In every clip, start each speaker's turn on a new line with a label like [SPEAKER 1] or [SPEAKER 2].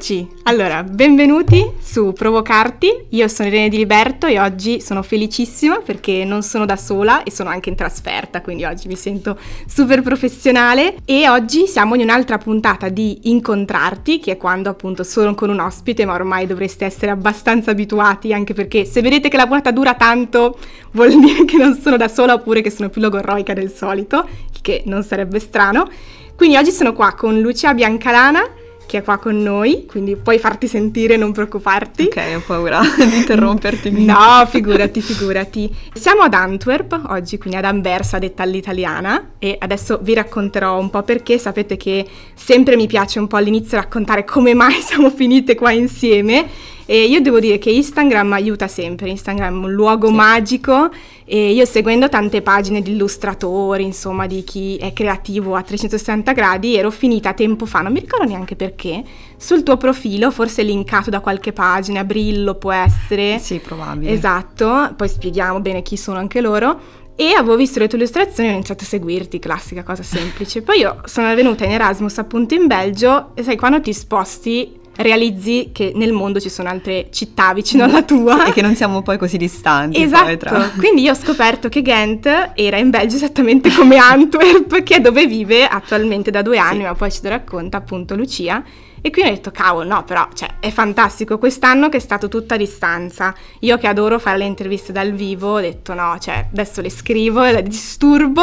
[SPEAKER 1] Eccoci. Allora, benvenuti su Provocarti. Io sono Irene Di Liberto e oggi sono felicissima perché non sono da sola e sono anche in trasferta, quindi oggi mi sento super professionale e oggi siamo in un'altra puntata di Incontrarti, che è quando appunto sono con un ospite, ma ormai dovreste essere abbastanza abituati, anche perché se vedete che la puntata dura tanto vuol dire che non sono da sola oppure che sono più logorroica del solito, che non sarebbe strano. Quindi oggi sono qua con Lucia Biancalana che è qua con noi, quindi puoi farti sentire, non preoccuparti.
[SPEAKER 2] Ok, ho paura di interromperti.
[SPEAKER 1] no, figurati, figurati. Siamo ad Antwerp oggi, quindi ad Anversa, detta all'italiana, e adesso vi racconterò un po' perché. Sapete che sempre mi piace un po' all'inizio raccontare come mai siamo finite qua insieme e io devo dire che Instagram aiuta sempre, Instagram è un luogo sì. magico e io seguendo tante pagine di illustratori, insomma di chi è creativo a 360 gradi, ero finita tempo fa, non mi ricordo neanche perché, sul tuo profilo, forse linkato da qualche pagina, Brillo può essere.
[SPEAKER 2] Sì, probabile.
[SPEAKER 1] Esatto, poi spieghiamo bene chi sono anche loro e avevo visto le tue illustrazioni e ho iniziato a seguirti, classica cosa semplice. Poi io sono venuta in Erasmus appunto in Belgio e sai quando ti sposti realizzi che nel mondo ci sono altre città vicino alla tua.
[SPEAKER 2] E che non siamo poi così distanti.
[SPEAKER 1] Esatto,
[SPEAKER 2] tra...
[SPEAKER 1] quindi io ho scoperto che Ghent era in Belgio esattamente come Antwerp, che è dove vive attualmente da due anni, sì. ma poi ci lo racconta appunto Lucia. E quindi ho detto, cavolo, no, però, cioè, è fantastico. Quest'anno che è stato tutta a distanza. Io che adoro fare le interviste dal vivo, ho detto, no, cioè, adesso le scrivo e le disturbo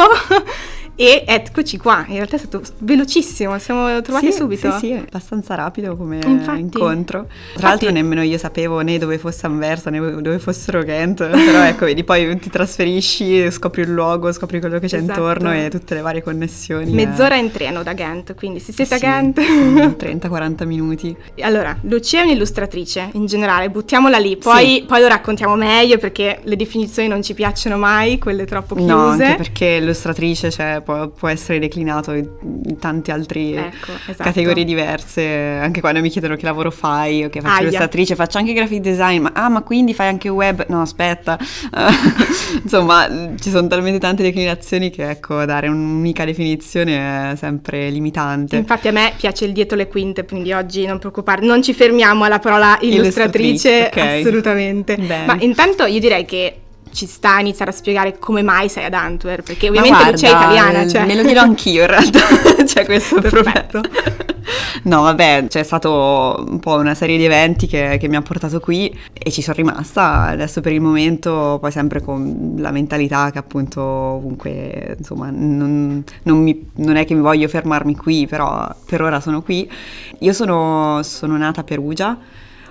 [SPEAKER 1] E eccoci qua, in realtà è stato velocissimo, siamo trovati
[SPEAKER 2] sì,
[SPEAKER 1] subito.
[SPEAKER 2] Sì, sì, abbastanza rapido come Infatti. incontro. Tra Infatti. l'altro nemmeno io sapevo né dove fosse Anversa né dove fossero Ghent, però ecco, vedi, poi ti trasferisci, scopri il luogo, scopri quello che c'è esatto. intorno e tutte le varie connessioni.
[SPEAKER 1] Mezz'ora in treno da Ghent, quindi se siete
[SPEAKER 2] sì,
[SPEAKER 1] a Ghent...
[SPEAKER 2] 30-40 minuti.
[SPEAKER 1] Allora, Lucia è un'illustratrice in generale, buttiamola lì, poi, sì. poi, lo raccontiamo meglio perché le definizioni non ci piacciono mai, quelle troppo chiuse.
[SPEAKER 2] No, anche perché illustratrice, cioè può, può essere declinato in, tante altre
[SPEAKER 1] ecco, esatto.
[SPEAKER 2] categorie diverse. Anche quando mi chiedono che lavoro fai, o che faccio illustratrice, faccio anche graphic design, ma, ah, ma quindi fai anche web? No, aspetta. Insomma, ci sono talmente tante declinazioni che ecco, dare un'unica definizione è sempre limitante.
[SPEAKER 1] Infatti a me piace il dietro le quinte, quindi oggi non preoccupare, non ci fermiamo alla parola illustratrice, illustratrice okay. assolutamente. Bene. Ma intanto io direi che ci sta a iniziare a spiegare come mai sei ad Antwerp, perché ovviamente guarda, Lucia è italiana. Cioè.
[SPEAKER 2] Me lo dirò anch'io in realtà, c'è questo Perfetto. No, vabbè, c'è stato un po' una serie di eventi che, che mi ha portato qui e ci sono rimasta. Adesso per il momento, poi sempre con la mentalità che appunto comunque, insomma, non, non, mi, non è che mi voglio fermarmi qui, però per ora sono qui. Io sono, sono nata a Perugia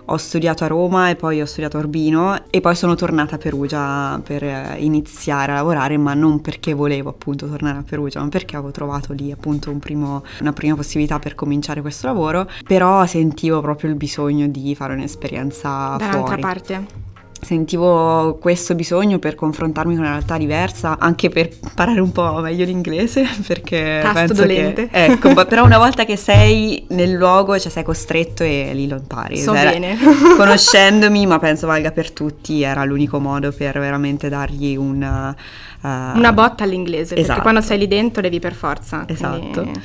[SPEAKER 2] ho studiato a Roma e poi ho studiato a Urbino e poi sono tornata a Perugia per eh, iniziare a lavorare, ma non perché volevo appunto tornare a Perugia, ma perché avevo trovato lì appunto un primo, una prima possibilità per cominciare questo lavoro, però sentivo proprio il bisogno di fare un'esperienza
[SPEAKER 1] Dall'altra
[SPEAKER 2] fuori.
[SPEAKER 1] parte
[SPEAKER 2] sentivo questo bisogno per confrontarmi con una realtà diversa, anche per imparare un po' meglio l'inglese, perché
[SPEAKER 1] Tasto
[SPEAKER 2] penso
[SPEAKER 1] dolente.
[SPEAKER 2] che ecco, però una volta che sei nel luogo, cioè sei costretto e lì lo impari.
[SPEAKER 1] So
[SPEAKER 2] era,
[SPEAKER 1] bene.
[SPEAKER 2] conoscendomi, ma penso valga per tutti, era l'unico modo per veramente dargli una
[SPEAKER 1] uh, una botta all'inglese,
[SPEAKER 2] esatto.
[SPEAKER 1] perché quando sei lì dentro devi per forza.
[SPEAKER 2] Esatto. Quindi...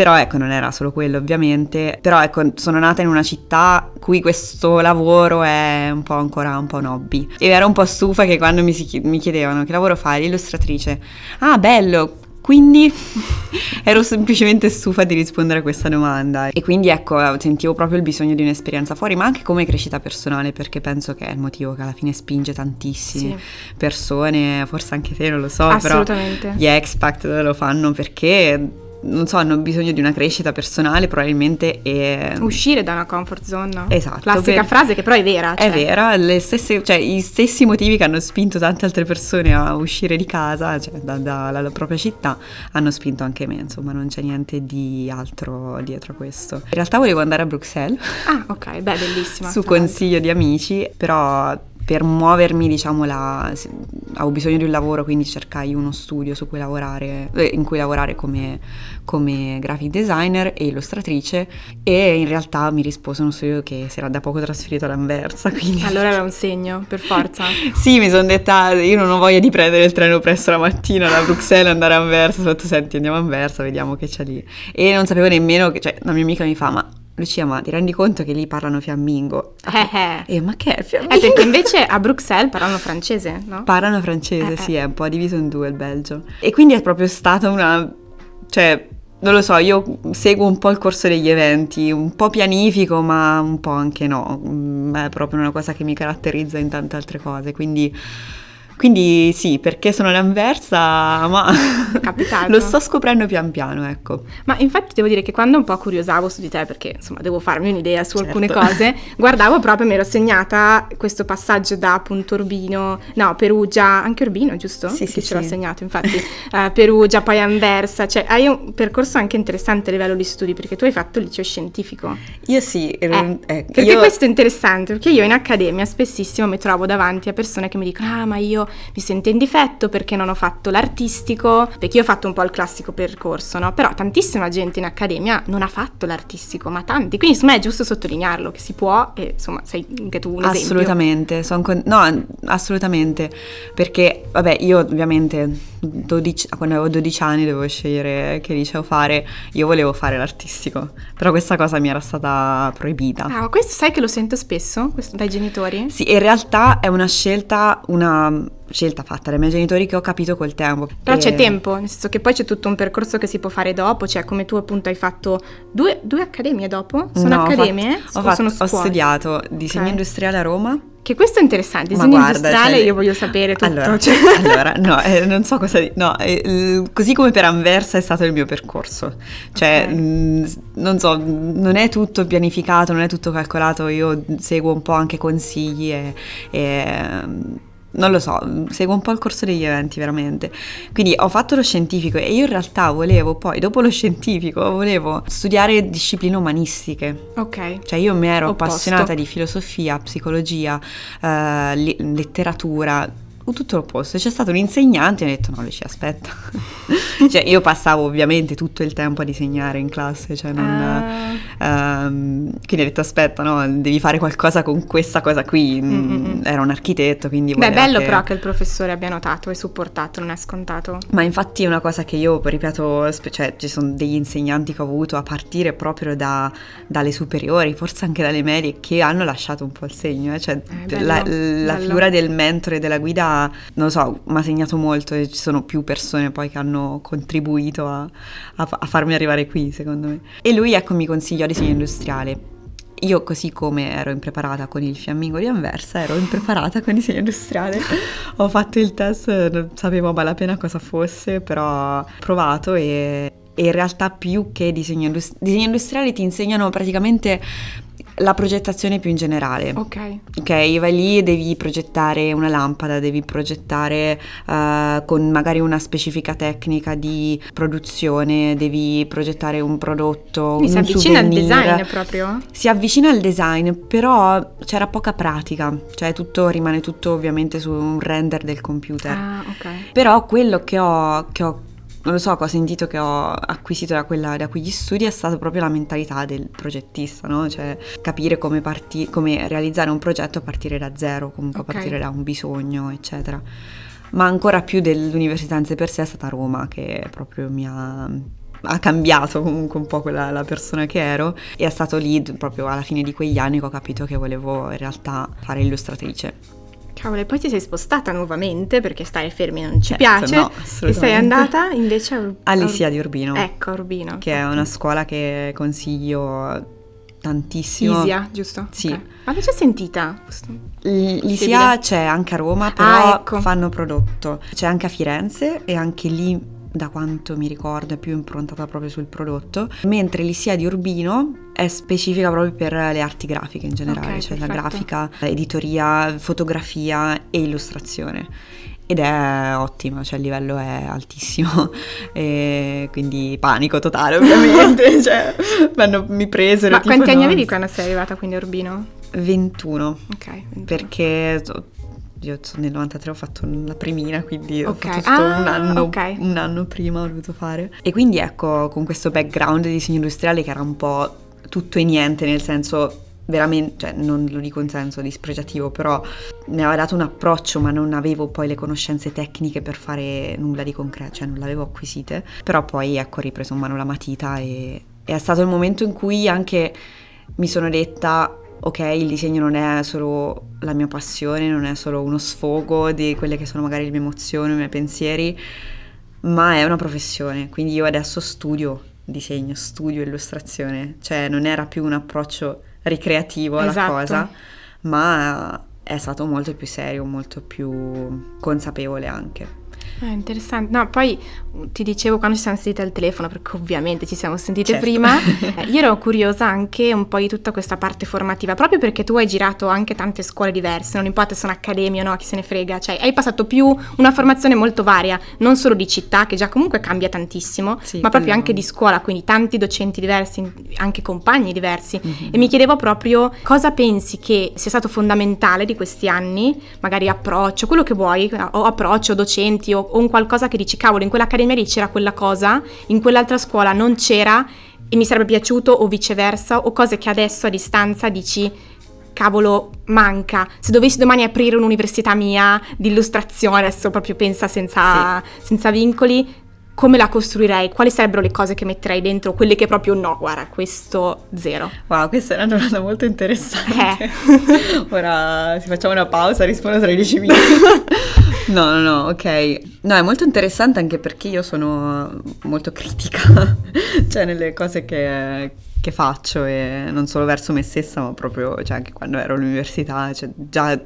[SPEAKER 2] Però ecco, non era solo quello ovviamente, però ecco, sono nata in una città cui questo lavoro è un po' ancora un po' un hobby. E ero un po' stufa che quando mi, si, mi chiedevano che lavoro fai, l'illustratrice, ah bello, quindi ero semplicemente stufa di rispondere a questa domanda e quindi ecco sentivo proprio il bisogno di un'esperienza fuori ma anche come crescita personale perché penso che è il motivo che alla fine spinge tantissime sì. persone, forse anche te non lo so, però gli expat lo fanno perché non so, hanno bisogno di una crescita personale probabilmente e...
[SPEAKER 1] Uscire da una comfort zone, no?
[SPEAKER 2] Esatto.
[SPEAKER 1] Classica per... frase che però è vera.
[SPEAKER 2] Cioè. È vera, stesse, cioè, i stessi motivi che hanno spinto tante altre persone a uscire di casa, cioè da, dalla propria città, hanno spinto anche me, insomma non c'è niente di altro dietro a questo. In realtà volevo andare a Bruxelles.
[SPEAKER 1] Ah, ok, beh, bellissima.
[SPEAKER 2] su consiglio di amici, però per muovermi, diciamo, la, avevo bisogno di un lavoro, quindi cercai uno studio su cui lavorare, eh, in cui lavorare come, come, graphic designer e illustratrice e in realtà mi rispose uno studio che si era da poco trasferito ad Anversa. Quindi...
[SPEAKER 1] Allora era un segno, per forza.
[SPEAKER 2] sì, mi sono detta, io non ho voglia di prendere il treno presto la mattina da Bruxelles e andare a Anversa, ho detto senti andiamo a Anversa, vediamo che c'è lì. E non sapevo nemmeno, che, cioè la mia amica mi fa ma Lucia, ma ti rendi conto che lì parlano fiammingo?
[SPEAKER 1] Eh, eh.
[SPEAKER 2] E io, ma che è fiammingo?
[SPEAKER 1] Eh, perché invece a Bruxelles parlano francese, no?
[SPEAKER 2] Parlano francese,
[SPEAKER 1] Eh,
[SPEAKER 2] sì,
[SPEAKER 1] eh.
[SPEAKER 2] è un po' diviso in due il Belgio. E quindi è proprio stata una... cioè, non lo so, io seguo un po' il corso degli eventi, un po' pianifico, ma un po' anche no. Mm, È proprio una cosa che mi caratterizza in tante altre cose, quindi... Quindi sì, perché sono l'anversa, ma lo sto scoprendo pian piano, ecco.
[SPEAKER 1] Ma infatti devo dire che quando un po' curiosavo su di te, perché insomma devo farmi un'idea su alcune
[SPEAKER 2] Certo.
[SPEAKER 1] cose, guardavo proprio, mi ero segnata questo passaggio da appunto Urbino, no, Perugia, anche Urbino, giusto?
[SPEAKER 2] Sì,
[SPEAKER 1] Che
[SPEAKER 2] sì,
[SPEAKER 1] ce l'ho
[SPEAKER 2] sì.
[SPEAKER 1] segnato, infatti, eh, Perugia, poi Anversa, cioè hai un percorso anche interessante a livello di studi, perché tu hai fatto il liceo scientifico.
[SPEAKER 2] Io sì,
[SPEAKER 1] Eh,
[SPEAKER 2] eh,
[SPEAKER 1] Perché
[SPEAKER 2] io-
[SPEAKER 1] questo è interessante, perché io in accademia spessissimo mi trovo davanti a persone che mi dicono ah ma io mi sento in difetto perché non ho fatto l'artistico, perché io ho fatto un po' il classico percorso, no? Però tantissima gente in accademia non ha fatto l'artistico, ma tanti, quindi me è giusto sottolinearlo, che si può e insomma sei anche tu un.
[SPEAKER 2] Assolutamente, con- no, assolutamente, perché vabbè io ovviamente 12 quando avevo 12 anni dovevo scegliere che liceo fare, io volevo fare l'artistico, però questa cosa mi era stata proibita.
[SPEAKER 1] Ah, questo sai che lo sento spesso questo- dai genitori?
[SPEAKER 2] Sì, in realtà è una scelta, una scelta fatta dai miei genitori che ho capito col tempo.
[SPEAKER 1] Però c'è
[SPEAKER 2] E-
[SPEAKER 1] tempo, nel senso che poi c'è tutto un percorso che si può fare dopo, cioè come tu appunto hai fatto due, due accademie dopo? Sono
[SPEAKER 2] No, ho
[SPEAKER 1] accademie?
[SPEAKER 2] fatto-
[SPEAKER 1] o
[SPEAKER 2] Ho, fatto-
[SPEAKER 1] sono
[SPEAKER 2] ho studiato disegno
[SPEAKER 1] Ok.
[SPEAKER 2] industriale a Roma.
[SPEAKER 1] Che questo è interessante, disegno
[SPEAKER 2] guarda,
[SPEAKER 1] industriale
[SPEAKER 2] cioè,
[SPEAKER 1] io voglio sapere tutto.
[SPEAKER 2] Allora,
[SPEAKER 1] cioè.
[SPEAKER 2] allora, no, eh, non so cosa no, eh, così come per Anversa è stato il mio percorso. Cioè,
[SPEAKER 1] Ok.
[SPEAKER 2] mh, non so, non è tutto pianificato, non è tutto calcolato, io seguo un po' anche consigli e, e, mm, non lo so, seguo un po' il corso degli eventi veramente. Quindi ho fatto lo scientifico e io in realtà volevo poi, dopo lo scientifico, volevo studiare discipline umanistiche.
[SPEAKER 1] Ok.
[SPEAKER 2] Cioè io mi ero
[SPEAKER 1] Opposto.
[SPEAKER 2] appassionata di filosofia, psicologia, eh, letteratura, tutto l'opposto. C'è stato un insegnante e mi ha detto no Lucia aspetta. cioè io passavo ovviamente tutto il tempo a disegnare in classe, cioè non...
[SPEAKER 1] Ah,
[SPEAKER 2] ehm, quindi ho detto aspetta no, devi fare qualcosa con questa cosa qui.
[SPEAKER 1] Mm, mm, mm.
[SPEAKER 2] Era un architetto quindi...
[SPEAKER 1] Beh, è bello
[SPEAKER 2] che-
[SPEAKER 1] però che il professore abbia notato e supportato, non è scontato.
[SPEAKER 2] Ma infatti è una cosa che io ripeto, cioè ci sono degli insegnanti che ho avuto a partire proprio da- dalle superiori, forse anche dalle medie, che hanno lasciato un po' il segno. eh. Cioè,
[SPEAKER 1] bello,
[SPEAKER 2] la, la
[SPEAKER 1] bello.
[SPEAKER 2] figura del mentore, della guida, non lo so, mi ha segnato molto e ci sono più persone poi che hanno contribuito a, a a farmi arrivare qui, secondo me. E lui, ecco, mi consigliò disegno industriale. Io, così come ero impreparata con il fiammingo di Anversa, ero impreparata con disegno industriale. Ho fatto il test, non sapevo a malapena cosa fosse, però ho provato e, e in realtà più che disegno, indus- disegno industriale ti insegnano praticamente la progettazione più in generale.
[SPEAKER 1] Ok.
[SPEAKER 2] Ok, vai lì e devi progettare una lampada, devi progettare eh, con magari una specifica tecnica di produzione, devi progettare un prodotto,
[SPEAKER 1] Quindi si avvicina al
[SPEAKER 2] souvenir.
[SPEAKER 1] design proprio?
[SPEAKER 2] Si avvicina al design, però c'era poca pratica, cioè tutto rimane tutto ovviamente su un render del computer.
[SPEAKER 1] Ah, ok.
[SPEAKER 2] Però quello che ho, che ho- non lo so, che ho sentito che ho acquisito da, quella- da quegli studi è stata proprio la mentalità del progettista, no? Cioè capire come, parti- come realizzare un progetto a partire da zero, comunque
[SPEAKER 1] Ok.
[SPEAKER 2] a partire da un bisogno, eccetera. Ma ancora più dell'università in sé per sé è stata Roma, che proprio mi ha ha cambiato comunque un po' quella la persona che ero e è stato lì proprio alla fine di quegli anni che ho capito che volevo in realtà fare illustratrice.
[SPEAKER 1] Cavolo, e poi ti sei spostata nuovamente perché stare fermi non ci
[SPEAKER 2] Certo,
[SPEAKER 1] piace.
[SPEAKER 2] no,
[SPEAKER 1] e sei
[SPEAKER 2] assolutamente.
[SPEAKER 1] andata invece a Ur-
[SPEAKER 2] All'Isia
[SPEAKER 1] a
[SPEAKER 2] di Urbino.
[SPEAKER 1] Ecco, Urbino.
[SPEAKER 2] che è una scuola che consiglio tantissimo.
[SPEAKER 1] Isia, giusto?
[SPEAKER 2] Sì.
[SPEAKER 1] Ok. Ma l'ho già sentita.
[SPEAKER 2] L'ISIA c'è anche a Roma, però
[SPEAKER 1] Ah, ecco.
[SPEAKER 2] fanno prodotto. C'è anche a Firenze e anche lì, da quanto mi ricordo, è più improntata proprio sul prodotto. Mentre l'ISIA di Urbino è specifica proprio per le arti grafiche in generale,
[SPEAKER 1] Ok,
[SPEAKER 2] cioè la
[SPEAKER 1] perfetto.
[SPEAKER 2] grafica, editoria, fotografia e illustrazione. Ed è ottima, cioè il livello è altissimo, e quindi panico totale ovviamente, cioè mi presero
[SPEAKER 1] Ma quanti anni
[SPEAKER 2] no,
[SPEAKER 1] avevi quando sei arrivata quindi a Urbino?
[SPEAKER 2] 21
[SPEAKER 1] Ok. 21.
[SPEAKER 2] perché io sono nel 93 ho fatto la primina quindi ho
[SPEAKER 1] Ok.
[SPEAKER 2] fatto tutto
[SPEAKER 1] Ah,
[SPEAKER 2] un, anno,
[SPEAKER 1] ok.
[SPEAKER 2] un anno prima ho dovuto fare e quindi ecco con questo background di disegno industriale che era un po' tutto e niente nel senso veramente cioè non lo dico in senso dispregiativo però mi aveva dato un approccio ma non avevo poi le conoscenze tecniche per fare nulla di concreto cioè non l'avevo acquisite però poi ecco ho ripreso in mano la matita e, è stato il momento in cui anche mi sono detta ok, il disegno non è solo la mia passione, non è solo uno sfogo di quelle che sono magari le mie emozioni, i miei pensieri, ma è una professione, quindi io adesso studio disegno, studio illustrazione, cioè non era più un approccio ricreativo alla
[SPEAKER 1] Esatto.
[SPEAKER 2] cosa, ma è stato molto più serio, molto più consapevole anche.
[SPEAKER 1] Ah, interessante. No, poi uh, ti dicevo quando ci siamo sentite al telefono, perché ovviamente ci siamo sentite
[SPEAKER 2] Certo.
[SPEAKER 1] prima, eh, io ero curiosa anche un po' di tutta questa parte formativa, proprio perché tu hai girato anche tante scuole diverse, non importa se sono accademie o no, chi se ne frega, cioè hai passato più una formazione molto varia, non solo di città, che già comunque cambia tantissimo,
[SPEAKER 2] Sì,
[SPEAKER 1] ma proprio anche di scuola, quindi tanti docenti diversi, anche compagni diversi.
[SPEAKER 2] Mhm.
[SPEAKER 1] E mi chiedevo proprio cosa pensi che sia stato fondamentale di questi anni, magari approccio, quello che vuoi, o approccio, docenti o, o un qualcosa che dici, cavolo, in quell'accademia lì c'era quella cosa, in quell'altra scuola non c'era e mi sarebbe piaciuto o viceversa, o cose che adesso a distanza dici, cavolo, manca. Se dovessi domani aprire un'università mia di illustrazione, adesso proprio pensa senza, senza vincoli, come la costruirei? Quali sarebbero le cose che metterei dentro? Quelle che proprio no, guarda, questo zero.
[SPEAKER 2] Wow, questa è una domanda molto interessante.
[SPEAKER 1] Eh.
[SPEAKER 2] Ora si facciamo una pausa, rispondo tra i 10 minuti. no, no, no, ok. No, è molto interessante anche perché io sono molto critica, cioè nelle cose che, che faccio e non solo verso me stessa, ma proprio cioè, anche quando ero all'università, cioè, già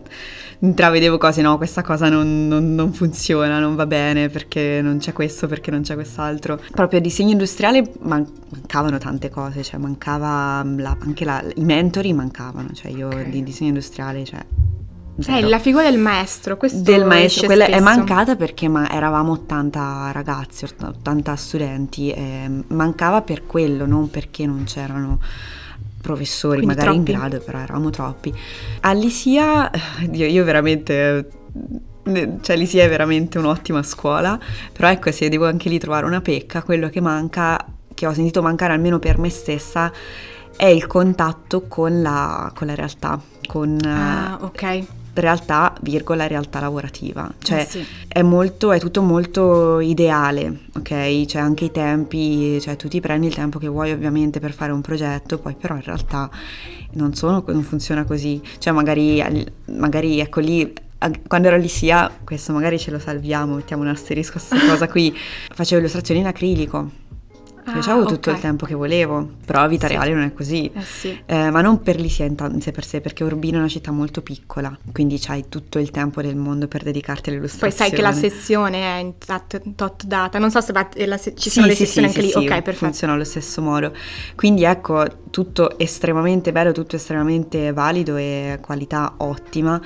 [SPEAKER 2] intravedevo cose, no, questa cosa non, non- non funziona, non va bene perché non c'è questo, perché non c'è quest'altro. Proprio a disegno industriale man- mancavano tante cose, cioè mancava la- anche la- i mentori mancavano, cioè io
[SPEAKER 1] Ok.
[SPEAKER 2] di disegno industriale, cioè...
[SPEAKER 1] Eh,
[SPEAKER 2] zero.
[SPEAKER 1] la figura del maestro, questo
[SPEAKER 2] del maestro, quella è
[SPEAKER 1] spesso.
[SPEAKER 2] mancata perché ma- eravamo 80 ragazzi, 80 studenti, e mancava per quello, non perché non c'erano professori
[SPEAKER 1] Quindi
[SPEAKER 2] magari
[SPEAKER 1] troppi.
[SPEAKER 2] in grado, però eravamo troppi. All'ISIA, io, io veramente, eh, cioè l'ISIA è veramente un'ottima scuola, però ecco se devo anche lì trovare una pecca, quello che manca, che ho sentito mancare almeno per me stessa, è il contatto con la, con la realtà, con... eh,
[SPEAKER 1] Ah, ok.
[SPEAKER 2] Realtà, virgola, realtà lavorativa. Cioè,
[SPEAKER 1] Eh sì.
[SPEAKER 2] è molto, è tutto molto ideale, ok? Cioè, anche i tempi, cioè, tu ti prendi il tempo che vuoi ovviamente per fare un progetto, poi però in realtà non, sono, non funziona così. Cioè, magari, magari ecco lì, quando ero all'ISIA, questo magari ce lo salviamo, mettiamo un asterisco a questa cosa qui, facevo illustrazioni in acrilico.
[SPEAKER 1] Ah,
[SPEAKER 2] Facevo tutto
[SPEAKER 1] ok.
[SPEAKER 2] il tempo che volevo, però a vita
[SPEAKER 1] Sì.
[SPEAKER 2] reale non è così.
[SPEAKER 1] Eh sì.
[SPEAKER 2] Eh, ma non per l'ISIA in, ta- in sé per sé, perché Urbino è una città molto piccola, quindi c'hai tutto il tempo del mondo per dedicarti
[SPEAKER 1] Poi
[SPEAKER 2] all'illustrazione.
[SPEAKER 1] sai che la sessione è in tot, tot data, non so se va- la se- ci
[SPEAKER 2] Sì,
[SPEAKER 1] sono le
[SPEAKER 2] sì,
[SPEAKER 1] sessioni anche lì, ok, perfetto.
[SPEAKER 2] funziona allo stesso modo. Quindi ecco, tutto estremamente bello, tutto estremamente valido e qualità ottima.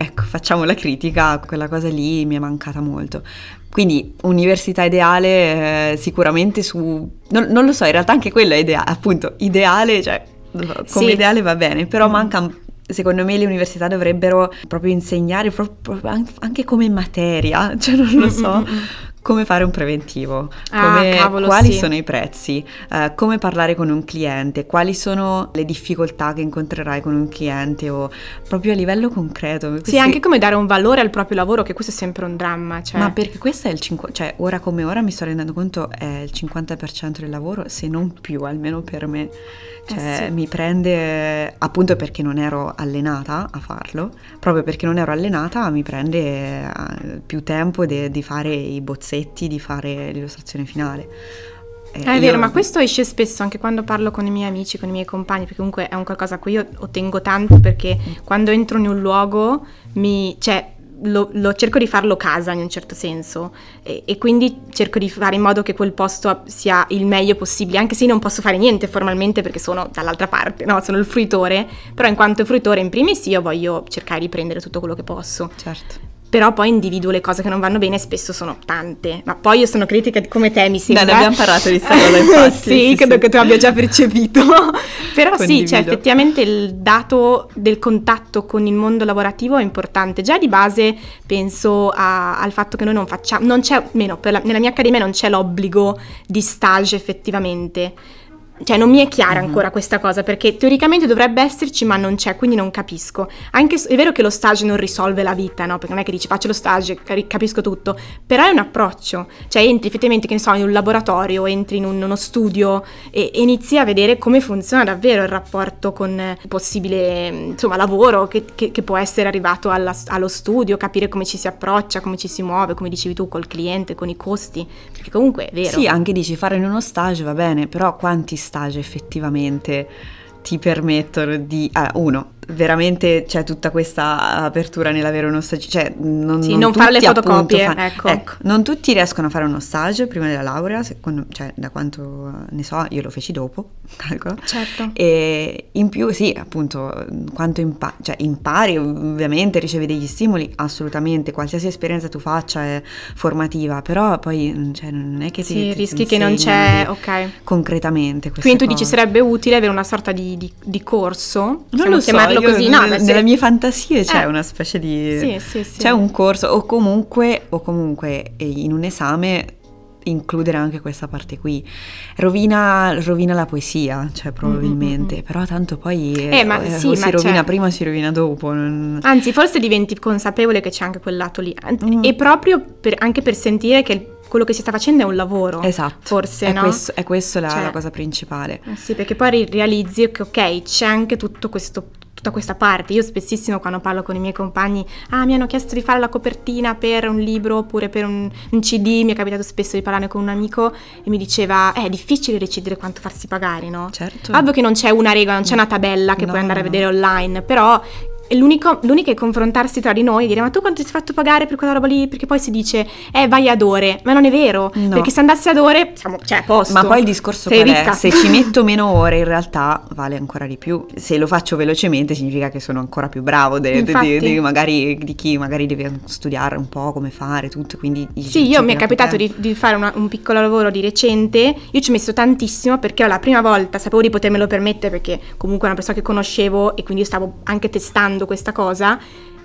[SPEAKER 2] Ecco, facciamo la critica, quella cosa lì mi è mancata molto. Quindi università ideale eh, sicuramente su... Non, non lo so, in realtà anche quello è ideale, appunto, ideale, cioè come
[SPEAKER 1] Sì.
[SPEAKER 2] ideale va bene, però
[SPEAKER 1] Mm.
[SPEAKER 2] manca... Secondo me le università dovrebbero proprio insegnare proprio anche come materia, cioè non lo so,
[SPEAKER 1] Mm, mm, mm.
[SPEAKER 2] Come fare un preventivo,
[SPEAKER 1] Ah,
[SPEAKER 2] come-
[SPEAKER 1] cavolo,
[SPEAKER 2] quali
[SPEAKER 1] sì.
[SPEAKER 2] sono i prezzi, eh, come parlare con un cliente, quali sono le difficoltà che incontrerai con un cliente o proprio a livello concreto.
[SPEAKER 1] Sì,
[SPEAKER 2] Questi-
[SPEAKER 1] anche come dare un valore al proprio lavoro, che questo è sempre un dramma. Cioè...
[SPEAKER 2] Ma perché questo è il 5, cioè ora come ora mi sto rendendo conto è il 50% del lavoro, se non più, almeno per me. Cioè
[SPEAKER 1] Eh sì.
[SPEAKER 2] mi prende, appunto perché non ero allenata a farlo, proprio perché non ero allenata mi prende eh, più tempo de- di fare i bozzetti, di fare l'illustrazione finale. Eh,
[SPEAKER 1] Eh, È vero, ma questo esce spesso anche quando parlo con i miei amici, con i miei compagni, perché comunque è un qualcosa a cui io ottengo tanto perché quando entro in un luogo mi, cioè, lo, lo cerco di farlo casa in un certo senso e, e quindi cerco di fare in modo che quel posto sia il meglio possibile, anche se non posso fare niente formalmente perché sono dall'altra parte, no, sono il fruitore, però in quanto fruitore in primis io voglio cercare di prendere tutto quello che posso.
[SPEAKER 2] Certo.
[SPEAKER 1] Però poi individuo le cose che non vanno bene e spesso sono tante. Ma poi io sono critica come te, mi sembra.
[SPEAKER 2] ne abbiamo parlato di cosa, infatti,
[SPEAKER 1] sì,
[SPEAKER 2] sì,
[SPEAKER 1] credo
[SPEAKER 2] sì.
[SPEAKER 1] che tu abbia già percepito. Però sì,
[SPEAKER 2] Condivido.
[SPEAKER 1] cioè effettivamente il dato del contatto con il mondo lavorativo è importante. Già di base penso a- al fatto che noi non facciamo, non c'è, meno, la- nella mia accademia non c'è l'obbligo di stage effettivamente. Cioè non mi è chiara mm-hmm. ancora questa cosa perché teoricamente dovrebbe esserci ma non c'è, quindi non capisco. Anche è vero che lo stage non risolve la vita, no? Perché non è che dici faccio lo stage, capisco tutto, però è un approccio. Cioè entri effettivamente, che ne so, in un laboratorio, entri in un, uno studio e, e, inizi a vedere come funziona davvero il rapporto con il possibile, insomma, lavoro che, che, che può essere arrivato alla, allo studio, capire come ci si approccia, come ci si muove, come dicevi tu, col cliente, con i costi, perché comunque è vero.
[SPEAKER 2] Sì, anche dici fare in uno stage va bene, però quanti stage effettivamente ti permettono di... Ah, uno, veramente c'è tutta questa apertura nell'avere uno stage, cioè non,
[SPEAKER 1] sì,
[SPEAKER 2] non,
[SPEAKER 1] non fare le fotocopie, fa, ecco.
[SPEAKER 2] ecco. non tutti riescono a fare uno stage prima della laurea, secondo, cioè da quanto ne so, io lo feci dopo, calcolo.
[SPEAKER 1] Certo.
[SPEAKER 2] E in più sì, appunto, quanto impa- cioè, impari ovviamente, ricevi degli stimoli, assolutamente, qualsiasi esperienza tu faccia è formativa, però poi cioè, non è che
[SPEAKER 1] sì,
[SPEAKER 2] ti,
[SPEAKER 1] ti rischi che non c'è, ok.
[SPEAKER 2] Concretamente.
[SPEAKER 1] Quindi tu
[SPEAKER 2] cose.
[SPEAKER 1] dici sarebbe utile avere una sorta di, di, di corso,
[SPEAKER 2] non lo so,
[SPEAKER 1] chiamarlo
[SPEAKER 2] io,
[SPEAKER 1] così, no,
[SPEAKER 2] nelle, nelle mie fantasie c'è eh. una specie di...
[SPEAKER 1] Sì, sì, sì.
[SPEAKER 2] C'è un corso o comunque, o comunque in un esame includere anche questa parte qui. Rovina, rovina la poesia, cioè probabilmente, mm-hmm. però tanto poi
[SPEAKER 1] eh, ma, eh, sì,
[SPEAKER 2] si rovina
[SPEAKER 1] c'è.
[SPEAKER 2] prima o si rovina dopo. Non...
[SPEAKER 1] Anzi, forse diventi consapevole che c'è anche quel lato lì. Mm. E proprio per, anche per sentire che quello che si sta facendo è un lavoro.
[SPEAKER 2] Esatto.
[SPEAKER 1] Forse,
[SPEAKER 2] è
[SPEAKER 1] no?
[SPEAKER 2] Questo, è questa la,
[SPEAKER 1] cioè,
[SPEAKER 2] la, cosa principale.
[SPEAKER 1] Eh sì, perché poi realizzi che ok, c'è anche tutto questo tutta questa parte. Io spessissimo quando parlo con i miei compagni, ah mi hanno chiesto di fare la copertina per un libro oppure per un, un CD, mi è capitato spesso di parlarne con un amico e mi diceva eh, è difficile decidere quanto farsi pagare, no?
[SPEAKER 2] Certo.
[SPEAKER 1] Ovvio che non c'è una regola, non c'è una tabella che
[SPEAKER 2] no,
[SPEAKER 1] puoi andare
[SPEAKER 2] no.
[SPEAKER 1] a vedere online, però L'unico, l'unica è confrontarsi tra di noi e dire ma tu quanto ti sei fatto pagare per quella roba lì? Perché poi si dice eh vai ad ore, ma non è vero,
[SPEAKER 2] No.
[SPEAKER 1] perché se andassi ad ore siamo, cioè a posto.
[SPEAKER 2] Ma poi il discorso
[SPEAKER 1] Sei
[SPEAKER 2] qual è? Se ci metto meno ore in realtà vale ancora di più. Se lo faccio velocemente significa che sono ancora più bravo de- de- di- magari, di chi magari deve studiare un po' come fare tutto. Quindi
[SPEAKER 1] Sì, io mi è capitato di, di fare una- un piccolo lavoro di recente, io ci ho messo tantissimo perché la prima volta, sapevo di potermelo permettere perché comunque è una persona che conoscevo e quindi io stavo anche testando questa cosa,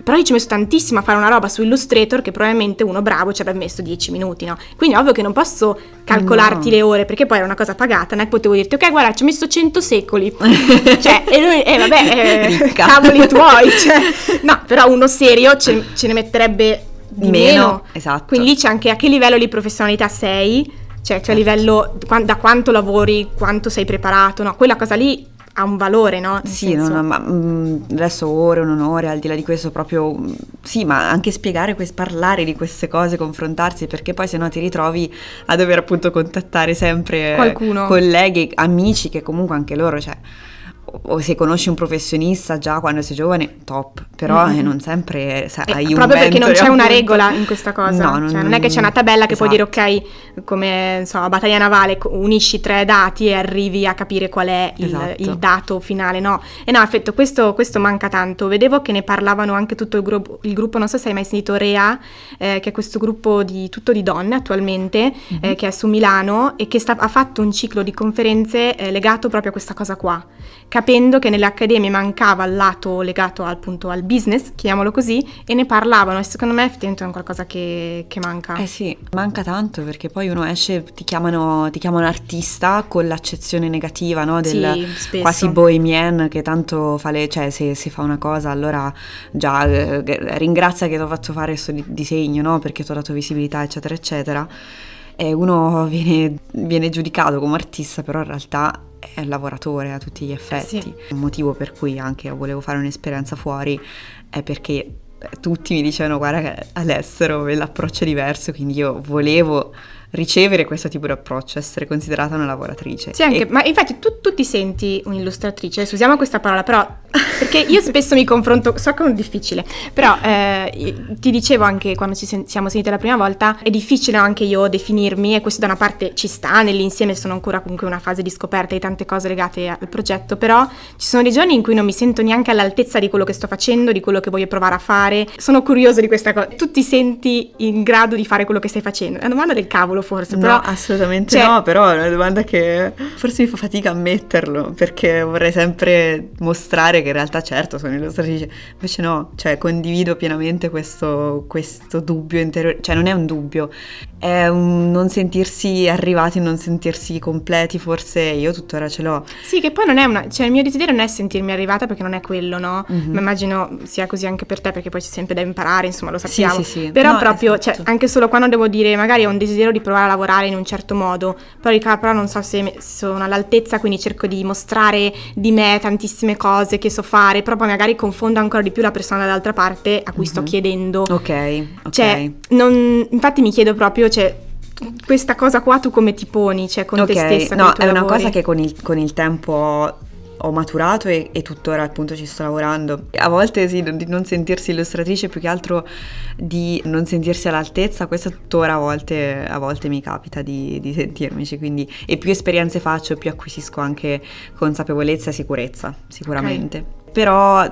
[SPEAKER 1] però io ci ho messo tantissimo a fare una roba su Illustrator che probabilmente uno bravo ci avrebbe messo 10 minuti, no? Quindi ovvio che non posso calcolarti
[SPEAKER 2] No.
[SPEAKER 1] le ore perché poi era una cosa pagata, non è che potevo dirti ok guarda ci ho messo 100 secoli, cioè e lui, eh vabbè, eh, cavoli tuoi, cioè, no, però uno serio ce, ce ne metterebbe di
[SPEAKER 2] Meno,
[SPEAKER 1] meno.
[SPEAKER 2] esatto.
[SPEAKER 1] Quindi lì c'è anche a che livello di professionalità sei, cioè, cioè a livello da quanto lavori, quanto sei preparato, no? Quella cosa lì ha un valore, no? Nel
[SPEAKER 2] Sì,
[SPEAKER 1] senso-
[SPEAKER 2] non- ma mm, adesso ore o non ore, al di là di questo proprio, mm, sì, ma anche spiegare, quest- parlare di queste cose, confrontarsi, perché poi se no ti ritrovi a dover appunto contattare sempre
[SPEAKER 1] Qualcuno.
[SPEAKER 2] colleghi, amici che comunque anche loro, cioè, o, se conosci un professionista già quando sei giovane, top, però eh, non sempre sa-
[SPEAKER 1] Eh,
[SPEAKER 2] hai un
[SPEAKER 1] proprio perché non c'è una
[SPEAKER 2] appunto.
[SPEAKER 1] regola in questa cosa,
[SPEAKER 2] No,
[SPEAKER 1] Cioè, non è che c'è una tabella che puoi dire
[SPEAKER 2] esatto.
[SPEAKER 1] ok, come non so, a battaglia navale unisci tre dati e arrivi a capire qual è il,
[SPEAKER 2] Esatto.
[SPEAKER 1] il dato finale, no? E no, effetto, questo, questo manca tanto. Vedevo che ne parlavano anche tutto il gruppo, il gruppo non so se hai mai sentito Rea, eh, che è questo gruppo di tutto di donne attualmente,
[SPEAKER 2] Mhm.
[SPEAKER 1] eh, che è su Milano e che sta- ha fatto un ciclo di conferenze eh, legato proprio a questa cosa qua, capendo che nelle accademie mancava il lato legato al, appunto al business, chiamiamolo così, e ne parlavano e secondo me effettivamente è un qualcosa che, che manca.
[SPEAKER 2] Eh sì, manca tanto perché poi uno esce, ti chiamano, ti chiamano artista con l'accezione negativa, no? Del
[SPEAKER 1] Sì,
[SPEAKER 2] quasi bohemian che tanto fa le, cioè se, se fa una cosa allora già eh, ringrazia che ti ho fatto fare questo di- disegno, no? Perché ti ho dato visibilità, eccetera, eccetera. E uno viene, viene giudicato come artista, però in realtà è un lavoratore a tutti gli effetti.
[SPEAKER 1] Eh sì.
[SPEAKER 2] Un motivo per cui anche volevo fare un'esperienza fuori è perché tutti mi dicevano guarda all'estero l'approccio è diverso, quindi io volevo ricevere questo tipo di approccio, essere considerata una lavoratrice.
[SPEAKER 1] Sì, anche,
[SPEAKER 2] E-
[SPEAKER 1] ma infatti tu, tu ti senti un'illustratrice, adesso usiamo questa parola, però perché io spesso mi confronto, so che è difficile, però eh, ti dicevo anche quando ci sen- siamo sentite la prima volta, è difficile anche io definirmi e questo da una parte ci sta, nell'insieme sono ancora comunque in una fase di scoperta di tante cose legate al progetto, però ci sono dei giorni in cui non mi sento neanche all'altezza di quello che sto facendo, di quello che voglio provare a fare, sono curiosa di questa cosa, tu ti senti in grado di fare quello che stai facendo? È una domanda del cavolo forse, però...
[SPEAKER 2] No, assolutamente
[SPEAKER 1] cioè-
[SPEAKER 2] no, però è una domanda che forse mi fa fatica a metterlo, perché vorrei sempre mostrare che in realtà certo sono illustratrice, invece no, cioè condivido pienamente questo, questo dubbio interiore, cioè non è un dubbio, è un non sentirsi arrivati, non sentirsi completi, forse io tuttora ce l'ho.
[SPEAKER 1] Sì, che poi non è una, cioè il mio desiderio non è sentirmi arrivata perché non è quello, no? Mm-hmm. Ma immagino sia così anche per te perché poi c'è sempre da imparare, insomma lo sappiamo. Sì, sì, sì. Però no, proprio, esatto. cioè anche solo quando devo dire magari ho un desiderio di provare a lavorare in un certo modo, però, però non so se sono all'altezza, quindi cerco di mostrare di me tantissime cose che so fare, però poi magari confondo ancora di più la persona dall'altra parte a cui mm-hmm. sto mhm. chiedendo.
[SPEAKER 2] Ok, ok.
[SPEAKER 1] Cioè, non, infatti mi chiedo proprio, cioè, questa cosa qua tu come ti poni, cioè con okay. te stessa?
[SPEAKER 2] No, è lavori? una cosa che con il, con il tempo ho maturato e, e, tuttora appunto ci sto lavorando. A volte sì, di non sentirsi illustratrice, più che altro di non sentirsi all'altezza, questo tuttora a volte, a volte mi capita di, di sentirmici, quindi e più esperienze faccio, più acquisisco anche consapevolezza e sicurezza, sicuramente. Okay. Però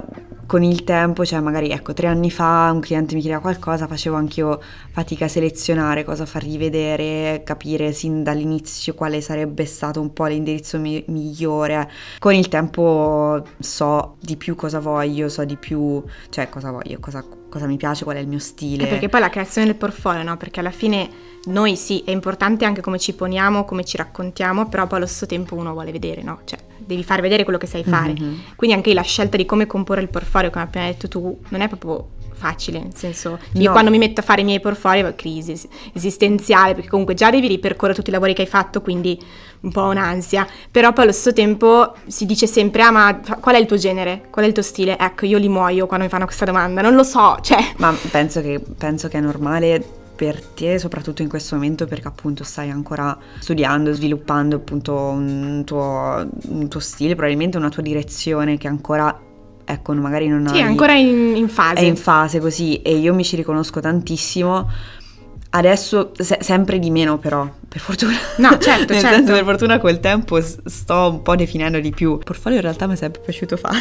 [SPEAKER 2] con il tempo, cioè magari ecco tre anni fa un cliente mi chiedeva qualcosa, facevo anch'io fatica a selezionare cosa fargli vedere, capire sin dall'inizio quale sarebbe stato un po' l'indirizzo mi- migliore. Con il tempo so di più cosa voglio, so di più, cioè cosa voglio, cosa, cosa mi piace, qual è il mio stile.
[SPEAKER 1] Eh perché poi la creazione del portfolio, no? Perché alla fine noi sì, è importante anche come ci poniamo, come ci raccontiamo, però poi allo stesso tempo uno vuole vedere, no? Cioè devi far vedere quello che sai fare. Mm-hmm. Quindi anche la scelta di come comporre il portfolio, come appena detto tu, non è proprio facile, nel senso io no. quando mi metto a fare i miei portfolio crisi esistenziale perché comunque già devi ripercorrere tutti i lavori che hai fatto quindi un po' un'ansia però poi allo stesso tempo si dice sempre ah ma qual è il tuo genere qual è il tuo stile ecco io li muoio quando mi fanno questa domanda non lo so cioè
[SPEAKER 2] ma penso che, penso che è normale per te, soprattutto in questo momento, perché appunto stai ancora studiando, sviluppando appunto un tuo, un tuo stile, probabilmente una tua direzione che ancora ecco, magari non
[SPEAKER 1] hai... Sì, è ancora in, in, fase.
[SPEAKER 2] È in fase così e io mi ci riconosco tantissimo. Adesso se, sempre di meno però, per fortuna.
[SPEAKER 1] No, certo,
[SPEAKER 2] Nel
[SPEAKER 1] certo.
[SPEAKER 2] senso, per fortuna col tempo sto un po' definendo di più. Il portfolio in realtà mi è sempre piaciuto farlo.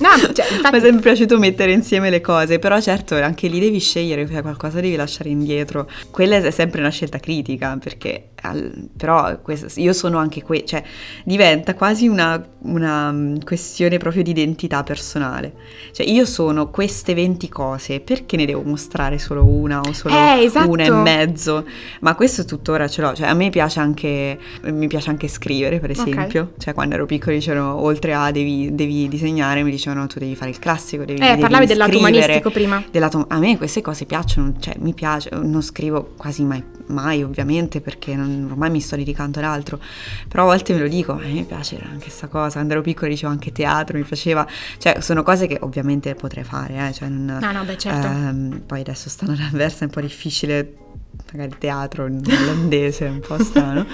[SPEAKER 1] No, cioè, infatti...
[SPEAKER 2] Mi è sempre piaciuto mettere insieme le cose, però certo anche lì devi scegliere, cioè qualcosa devi lasciare indietro. Quella è sempre una scelta critica, perché al, però questo, io sono anche qui, cioè diventa quasi una, una, mm, questione proprio di identità personale. Cioè io sono queste 20 cose, perché ne devo mostrare solo una o solo
[SPEAKER 1] eh, esatto.
[SPEAKER 2] una e mezzo? Ma questo tuttora ce l'ho, cioè a me piace anche, mi piace anche scrivere per esempio, okay. cioè quando ero piccola dicevano oltre a devi, devi disegnare mi dicevano tu devi fare il classico, devi,
[SPEAKER 1] eh,
[SPEAKER 2] devi
[SPEAKER 1] parlavi del lato umanistico prima.
[SPEAKER 2] Dell'ato, a me queste cose piacciono, cioè mi piace, non scrivo quasi mai, mai ovviamente perché non, ormai mi sto dedicando ad altro, però a volte me lo dico, a me piace anche questa cosa, quando ero piccola dicevo anche teatro, mi piaceva, cioè sono cose che ovviamente potrei fare, eh, cioè non,
[SPEAKER 1] no, no, beh, certo.
[SPEAKER 2] ehm, poi adesso stanno all'anversa, è un po' difficile, magari teatro in olandese, è un po' strano.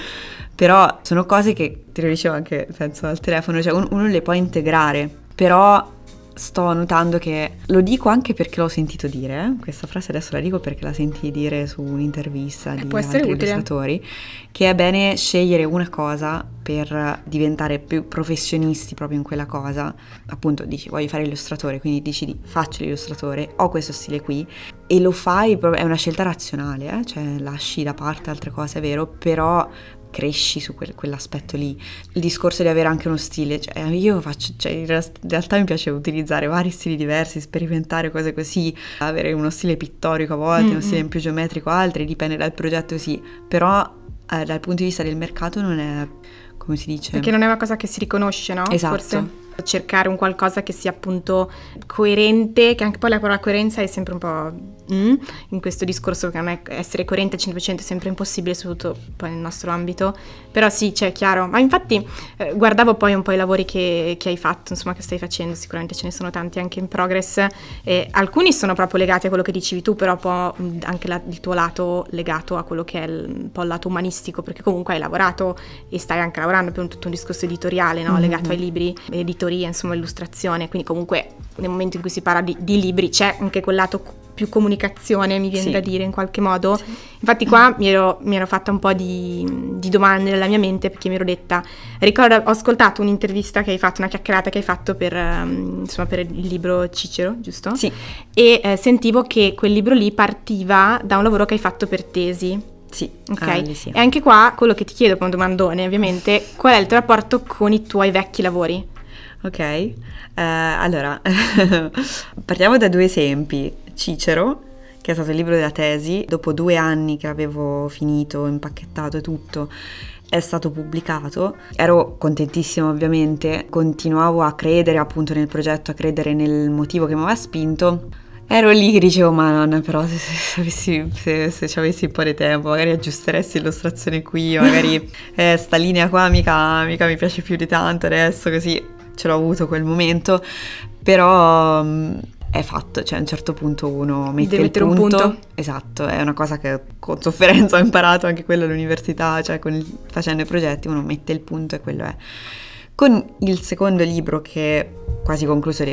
[SPEAKER 2] Però sono cose che, te lo dicevo anche, penso al telefono, cioè uno, uno le può integrare però sto notando che lo dico anche perché l'ho sentito dire, questa frase adesso la dico perché la senti dire su un'intervista eh, di altri utile. illustratori, che è bene scegliere una cosa per diventare più professionisti proprio in quella cosa. Appunto dici voglio fare illustratore, quindi decidi faccio l'illustratore, ho questo stile qui e lo fai, è una scelta razionale, eh? cioè lasci da parte altre cose, è vero, però cresci su quel, quell'aspetto lì. Il discorso di avere anche uno stile, cioè io faccio, cioè in realtà mi piace utilizzare vari stili diversi, sperimentare cose così, avere uno stile pittorico a volte, mm-hmm. uno stile più geometrico altri, dipende dal progetto sì, però eh, dal punto di vista del mercato non è, come si dice?
[SPEAKER 1] Perché non è una cosa che si riconosce, no?
[SPEAKER 2] Esatto.
[SPEAKER 1] Forse cercare un qualcosa che sia appunto coerente, che anche poi la parola coerenza è sempre un po' mm, in questo discorso che non è essere coerente al 100% è sempre impossibile, soprattutto poi nel nostro ambito, però sì, c'è cioè, chiaro, ma infatti eh, guardavo poi un po' i lavori che, che, hai fatto, insomma che stai facendo, sicuramente ce ne sono tanti anche in progress, e alcuni sono proprio legati a quello che dicevi tu, però poi anche la, il tuo lato legato a quello che è il, un po' il lato umanistico, perché comunque hai lavorato e stai anche lavorando per un, tutto un discorso editoriale, no? mm-hmm. legato ai libri editoria, insomma illustrazione, quindi comunque nel momento in cui si parla di, di libri c'è anche quel lato più comunicazione, mi viene sì. da dire in qualche modo. Sì. Infatti qua mi ero, mi ero, fatta un po' di, di, domande nella mia mente perché mi ero detta, ricordo, ho ascoltato un'intervista che hai fatto, una chiacchierata che hai fatto per, um, insomma, per il libro Cicero, giusto?
[SPEAKER 2] Sì.
[SPEAKER 1] E eh, sentivo che quel libro lì partiva da un lavoro che hai fatto per tesi.
[SPEAKER 2] Sì,
[SPEAKER 1] ok. Ah, sì. E anche qua quello che ti chiedo come domandone, ovviamente, qual è il tuo rapporto con i tuoi vecchi lavori?
[SPEAKER 2] Ok, eh, allora partiamo da due esempi. Cicero, che è stato il libro della tesi, dopo due anni che avevo finito, impacchettato e tutto, è stato pubblicato. Ero contentissima ovviamente, continuavo a credere appunto nel progetto, a credere nel motivo che mi aveva spinto. Ero lì che dicevo, ma nonna, però se, se, se, se ci avessi un po' di tempo, magari aggiusteresti l'illustrazione qui, magari eh, sta linea qua mica, mica mi piace più di tanto adesso, così ce l'ho avuto quel momento, però mm, è fatto, cioè a un certo punto uno mette
[SPEAKER 1] Devi
[SPEAKER 2] il punto,
[SPEAKER 1] un punto.
[SPEAKER 2] Esatto, è una cosa che con sofferenza ho imparato anche quello all'università, cioè il, facendo i progetti uno mette il punto e quello è. Con il secondo libro che quasi concluso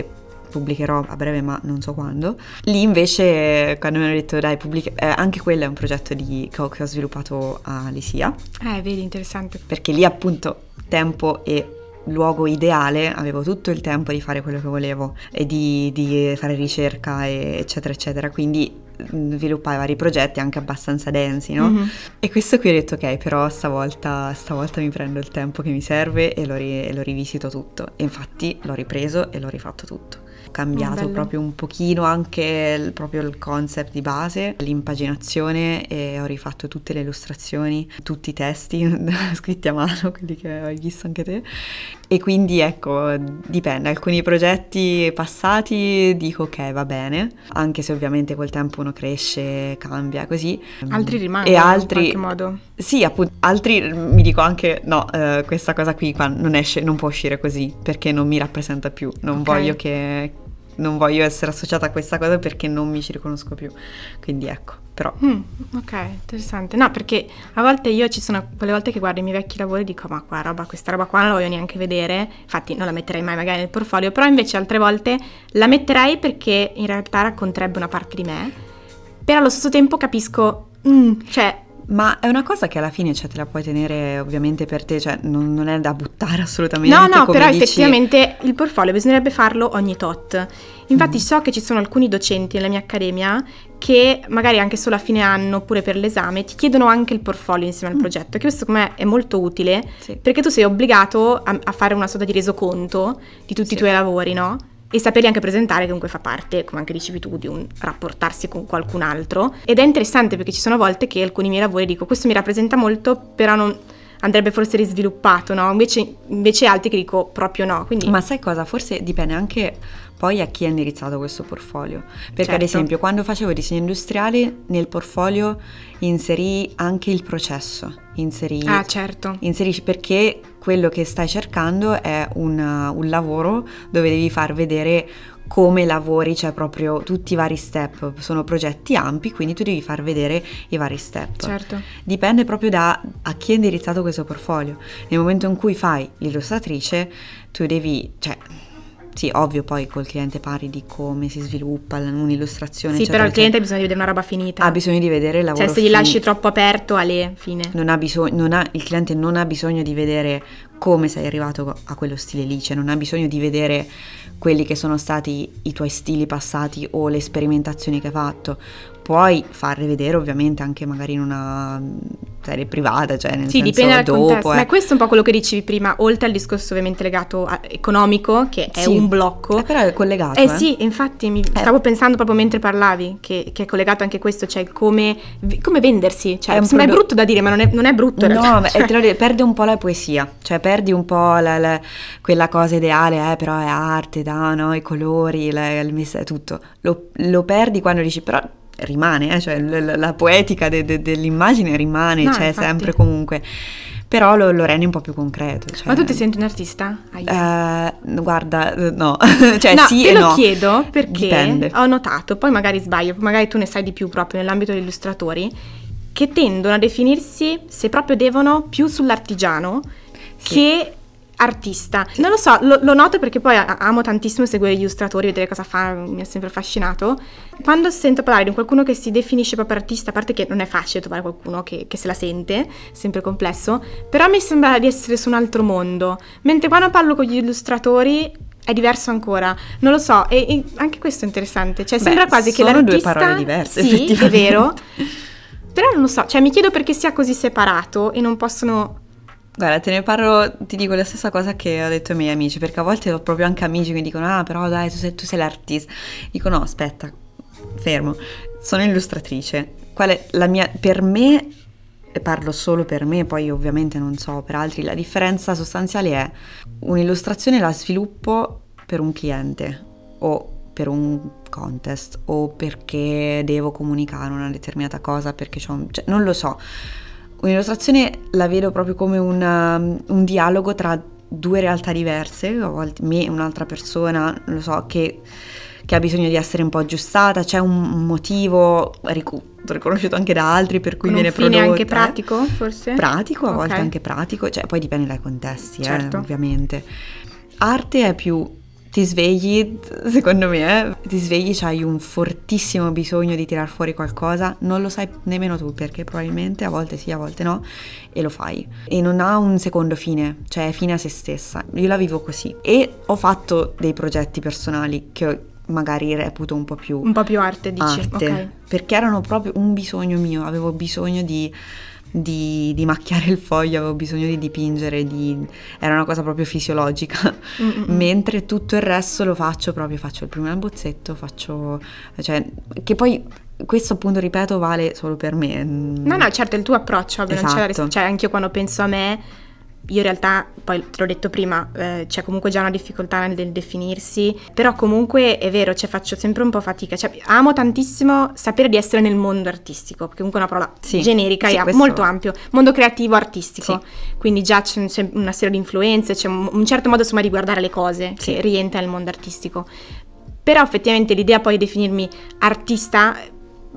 [SPEAKER 2] pubblicherò a breve ma non so quando. Lì invece quando mi hanno detto dai pubblica, eh, anche quello è un progetto di, che, ho, che ho sviluppato a Lisia.
[SPEAKER 1] Eh, vedi, interessante.
[SPEAKER 2] Perché lì appunto tempo e luogo ideale, avevo tutto il tempo di fare quello che volevo e di, di fare ricerca e eccetera eccetera, quindi sviluppare vari progetti anche abbastanza densi, no? Mm-hmm. E questo qui ho detto ok, però stavolta, stavolta mi prendo il tempo che mi serve e lo, ri- e lo rivisito tutto. E infatti l'ho ripreso e l'ho rifatto tutto cambiato proprio un pochino anche il, proprio il concept di base, l'impaginazione e ho rifatto tutte le illustrazioni, tutti i testi scritti a mano, quelli che hai visto anche te. E quindi ecco, dipende, alcuni progetti passati dico ok va bene, anche se ovviamente col tempo uno cresce, cambia così.
[SPEAKER 1] Altri rimangono e altri, in qualche modo.
[SPEAKER 2] Sì, appunto, altri mi dico anche no, eh, questa cosa qui qua non esce, non può uscire così perché non mi rappresenta più, non okay. voglio che, non voglio essere associata a questa cosa perché non mi ci riconosco più. Quindi ecco, però.
[SPEAKER 1] Mm, ok, interessante. No, perché a volte io ci sono quelle volte che guardo i miei vecchi lavori dico, ma qua roba, questa roba qua non la voglio neanche vedere. Infatti non la metterei mai magari nel portfolio, però invece altre volte la metterei perché in realtà racconterebbe una parte di me. Però allo stesso tempo capisco, mm, cioè
[SPEAKER 2] ma è una cosa che alla fine cioè, te la puoi tenere ovviamente per te, cioè non, non è da buttare assolutamente.
[SPEAKER 1] No, no, però dici... effettivamente il portfolio bisognerebbe farlo ogni tot. Infatti mm. so che ci sono alcuni docenti nella mia accademia che magari anche solo a fine anno oppure per l'esame ti chiedono anche il portfolio insieme al mm. progetto, che questo secondo me è molto utile sì. perché tu sei obbligato a, a, fare una sorta di resoconto di tutti sì. i tuoi lavori, no? E saperli anche presentare comunque fa parte, come anche dicevi tu, di un rapportarsi con qualcun altro. Ed è interessante perché ci sono volte che alcuni miei lavori dico questo mi rappresenta molto, però non andrebbe forse risviluppato, no? Invece, invece altri che dico proprio no. Quindi...
[SPEAKER 2] Ma sai cosa? Forse dipende anche poi a chi è indirizzato questo portfolio. Perché
[SPEAKER 1] certo.
[SPEAKER 2] ad esempio quando facevo disegno industriale nel portfolio inserì anche il processo. Inserì,
[SPEAKER 1] ah certo.
[SPEAKER 2] Inserisci perché quello che stai cercando è una, un lavoro dove devi far vedere come lavori, cioè proprio tutti i vari step, sono progetti ampi, quindi tu devi far vedere i vari step.
[SPEAKER 1] Certo.
[SPEAKER 2] Dipende proprio da a chi è indirizzato questo portfolio. Nel momento in cui fai l'illustratrice, tu devi, cioè sì, ovvio, poi col cliente pari di come si sviluppa un'illustrazione.
[SPEAKER 1] Sì, però il cliente ha bisogno di vedere una roba finita.
[SPEAKER 2] Ha bisogno di vedere il lavoro.
[SPEAKER 1] Cioè, se gli lasci troppo aperto, alle fine.
[SPEAKER 2] Non ha bisogno, non ha, il cliente non ha bisogno di vedere come sei arrivato a quello stile lì, cioè non ha bisogno di vedere quelli che sono stati i tuoi stili passati o le sperimentazioni che hai fatto puoi farle vedere ovviamente anche magari in una serie privata, cioè nel
[SPEAKER 1] sì,
[SPEAKER 2] senso
[SPEAKER 1] dipende dal
[SPEAKER 2] dopo.
[SPEAKER 1] Contesto. Eh. Ma questo è un po' quello che dicevi prima, oltre al discorso ovviamente legato a, economico, che è
[SPEAKER 2] sì.
[SPEAKER 1] un blocco.
[SPEAKER 2] Eh, però è collegato.
[SPEAKER 1] Eh,
[SPEAKER 2] eh.
[SPEAKER 1] sì, infatti mi eh. stavo pensando proprio mentre parlavi, che, che, è collegato anche questo, cioè come, come vendersi. Cioè, è sembra prodo... brutto da dire, ma non è, non è brutto.
[SPEAKER 2] No,
[SPEAKER 1] ma
[SPEAKER 2] cioè. dico, perde un po' la poesia, cioè perdi un po' la, la, quella cosa ideale, eh, però è arte, da, no? i colori, la, il, tutto. Lo, lo perdi quando dici, però rimane, eh? cioè l- la poetica de- de- dell'immagine rimane, no, c'è infatti. sempre comunque. Però lo, lo rendi un po' più concreto. Cioè...
[SPEAKER 1] Ma tu ti senti un artista?
[SPEAKER 2] Uh, guarda, eh, no. cioè
[SPEAKER 1] no,
[SPEAKER 2] sì
[SPEAKER 1] te lo
[SPEAKER 2] no.
[SPEAKER 1] chiedo perché
[SPEAKER 2] Dipende.
[SPEAKER 1] ho notato, poi magari sbaglio, magari tu ne sai di più proprio nell'ambito degli illustratori, che tendono a definirsi, se proprio devono, più sull'artigiano sì. che artista. Non lo so, lo, lo, noto perché poi amo tantissimo seguire gli illustratori, vedere cosa fa, mi ha sempre affascinato. Quando sento parlare di qualcuno che si definisce proprio artista, a parte che non è facile trovare qualcuno che, che se la sente, sempre complesso, però mi sembra di essere su un altro mondo. Mentre quando parlo con gli illustratori è diverso ancora, non lo so, e, e anche questo è interessante, cioè Beh, sembra quasi che l'artista...
[SPEAKER 2] Sono due parole diverse,
[SPEAKER 1] sì, è vero, però non lo so, cioè mi chiedo perché sia così separato e non possono
[SPEAKER 2] Guarda, te ne parlo, ti dico la stessa cosa che ho detto ai miei amici, perché a volte ho proprio anche amici che mi dicono, ah però dai, tu sei, tu sei l'artista. Dico no, aspetta, fermo, sono illustratrice. Qual è la mia, per me, e parlo solo per me, poi ovviamente non so per altri, la differenza sostanziale è un'illustrazione la sviluppo per un cliente o per un contest o perché devo comunicare una determinata cosa, perché c'ho un, cioè, non lo so. Un'illustrazione la vedo proprio come una, un dialogo tra due realtà diverse, a volte me e un'altra persona, lo so, che, che, ha bisogno di essere un po' aggiustata, c'è un motivo riconosciuto anche da altri per cui
[SPEAKER 1] Con
[SPEAKER 2] viene
[SPEAKER 1] un fine
[SPEAKER 2] prodotta.
[SPEAKER 1] anche pratico, forse?
[SPEAKER 2] Pratico, a
[SPEAKER 1] Ok.
[SPEAKER 2] volte anche pratico, cioè poi dipende dai contesti, eh,
[SPEAKER 1] Certo.
[SPEAKER 2] ovviamente. Arte è più ti svegli, secondo me, eh, ti svegli, c'hai un fortissimo bisogno di tirar fuori qualcosa, non lo sai nemmeno tu perché probabilmente a volte sì, a volte no, e lo fai. E non ha un secondo fine, cioè è fine a se stessa. Io la vivo così. E ho fatto dei progetti personali che magari reputo un po' più
[SPEAKER 1] Un po' più arte, dici?
[SPEAKER 2] arte,
[SPEAKER 1] Ok.
[SPEAKER 2] perché erano proprio un bisogno mio, avevo bisogno di, di- di macchiare il foglio, avevo bisogno di dipingere, di- era una cosa proprio fisiologica,
[SPEAKER 1] Mm, mm, mm.
[SPEAKER 2] mentre tutto il resto lo faccio proprio, faccio il primo abbozzetto, faccio, cioè, che poi questo appunto, ripeto, vale solo per me.
[SPEAKER 1] No, no, certo, il tuo approccio, ovvio, non c'è
[SPEAKER 2] Esatto.
[SPEAKER 1] cioè anche io quando penso a me, io in realtà, poi te l'ho detto prima, eh, c'è comunque già una difficoltà nel definirsi, però comunque è vero, cioè faccio sempre un po' fatica, cioè amo tantissimo sapere di essere nel mondo artistico, perché comunque è una parola
[SPEAKER 2] Sì,
[SPEAKER 1] generica
[SPEAKER 2] sì,
[SPEAKER 1] e
[SPEAKER 2] questo-
[SPEAKER 1] molto ampio, mondo creativo artistico,
[SPEAKER 2] Sì.
[SPEAKER 1] quindi già c'è, c'è una serie di influenze, c'è un, un certo modo insomma di guardare le cose che rientra nel mondo artistico. Però effettivamente l'idea poi di definirmi artista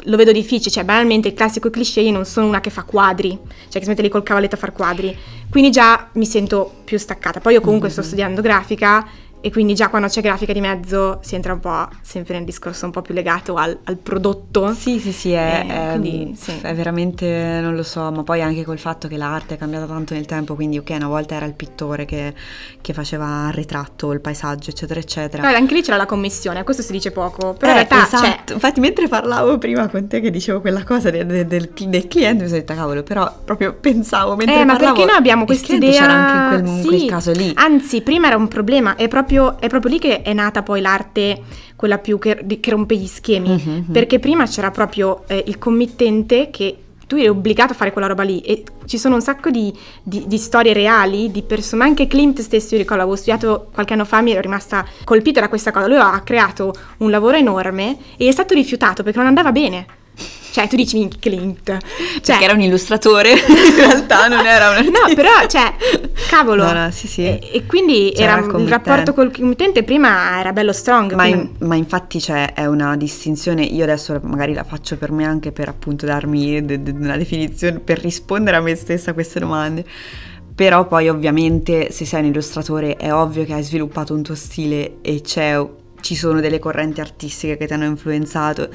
[SPEAKER 1] lo vedo difficile, cioè banalmente il classico cliché io non sono una che fa quadri, cioè che si mette lì col cavalletto a far quadri, quindi già mi sento più staccata. Poi io comunque sto
[SPEAKER 2] Mhm.
[SPEAKER 1] studiando grafica e quindi già quando c'è grafica di mezzo si entra un po' sempre nel discorso un po' più legato al, al prodotto.
[SPEAKER 2] Sì, sì, sì, è,
[SPEAKER 1] Eh,
[SPEAKER 2] è-
[SPEAKER 1] quindi, sì.
[SPEAKER 2] è veramente, non lo so, ma poi anche col fatto che l'arte è cambiata tanto nel tempo, quindi ok, una volta era il pittore che, che faceva il ritratto, il paesaggio, eccetera, eccetera.
[SPEAKER 1] Però anche lì c'era la commissione, a questo si dice poco, però
[SPEAKER 2] Eh,
[SPEAKER 1] in realtà
[SPEAKER 2] esatto.
[SPEAKER 1] cioè,
[SPEAKER 2] Infatti, mentre parlavo prima con te che dicevo quella cosa de- de- del, del cliente, mi sono detta, cavolo, però proprio pensavo mentre
[SPEAKER 1] Eh, ma
[SPEAKER 2] parlavo,
[SPEAKER 1] perché noi abbiamo questa idea?
[SPEAKER 2] c'era anche in quel,
[SPEAKER 1] Sì.
[SPEAKER 2] quel caso lì.
[SPEAKER 1] Anzi, prima era un problema, è proprio, è proprio lì che è nata poi l'arte, quella più che, che rompe gli schemi.
[SPEAKER 2] Mhm, mhm.
[SPEAKER 1] Perché prima c'era proprio eh, il committente che tu eri obbligato a fare quella roba lì e ci sono un sacco di, di- di storie reali, di persone, anche Klimt stesso, io ricordo, avevo studiato qualche anno fa, mi ero rimasta colpita da questa cosa, lui ha creato un lavoro enorme e è stato rifiutato perché non andava bene. Cioè, tu dici minchia, Klimt. Cioè,
[SPEAKER 2] era un illustratore, in realtà non era un
[SPEAKER 1] No, però, cioè, cavolo.
[SPEAKER 2] No, no, sì, sì.
[SPEAKER 1] E, e quindi
[SPEAKER 2] C'era
[SPEAKER 1] era
[SPEAKER 2] il
[SPEAKER 1] il rapporto col committente prima era bello strong.
[SPEAKER 2] Ma, in- ma infatti c'è è una distinzione, io adesso magari la faccio per me anche per appunto darmi de- de- una definizione, per rispondere a me stessa a queste domande. Però poi ovviamente se sei un illustratore è ovvio che hai sviluppato un tuo stile e c'è, ci sono delle correnti artistiche che ti hanno influenzato.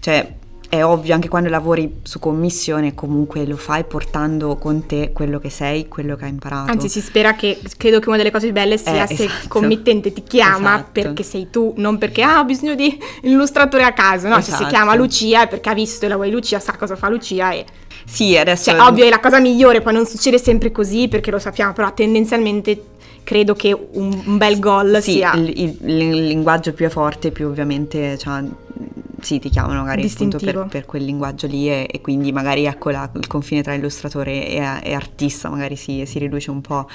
[SPEAKER 2] Cioè è ovvio anche quando lavori su commissione comunque lo fai portando con te quello che sei, quello che hai imparato.
[SPEAKER 1] Anzi, si spera che credo che una delle cose più belle sia
[SPEAKER 2] Eh,
[SPEAKER 1] se
[SPEAKER 2] esatto.
[SPEAKER 1] il committente ti chiama
[SPEAKER 2] Esatto.
[SPEAKER 1] perché sei tu, non perché ah, ho bisogno di illustratore a caso. No, cioè, se si
[SPEAKER 2] Esatto.
[SPEAKER 1] chiama Lucia è perché ha visto i lavori di Lucia, sa cosa fa Lucia e
[SPEAKER 2] Sì, adesso
[SPEAKER 1] cioè, ovvio è la cosa migliore, poi non succede sempre così perché lo sappiamo, però tendenzialmente credo che un, un bel gol
[SPEAKER 2] sì,
[SPEAKER 1] sia
[SPEAKER 2] il, il- il linguaggio più è forte, più ovviamente cioè, sì, ti chiamano magari appunto per, per quel linguaggio lì e, e quindi magari ecco la- il confine tra illustratore e, e artista magari si, si riduce un po'.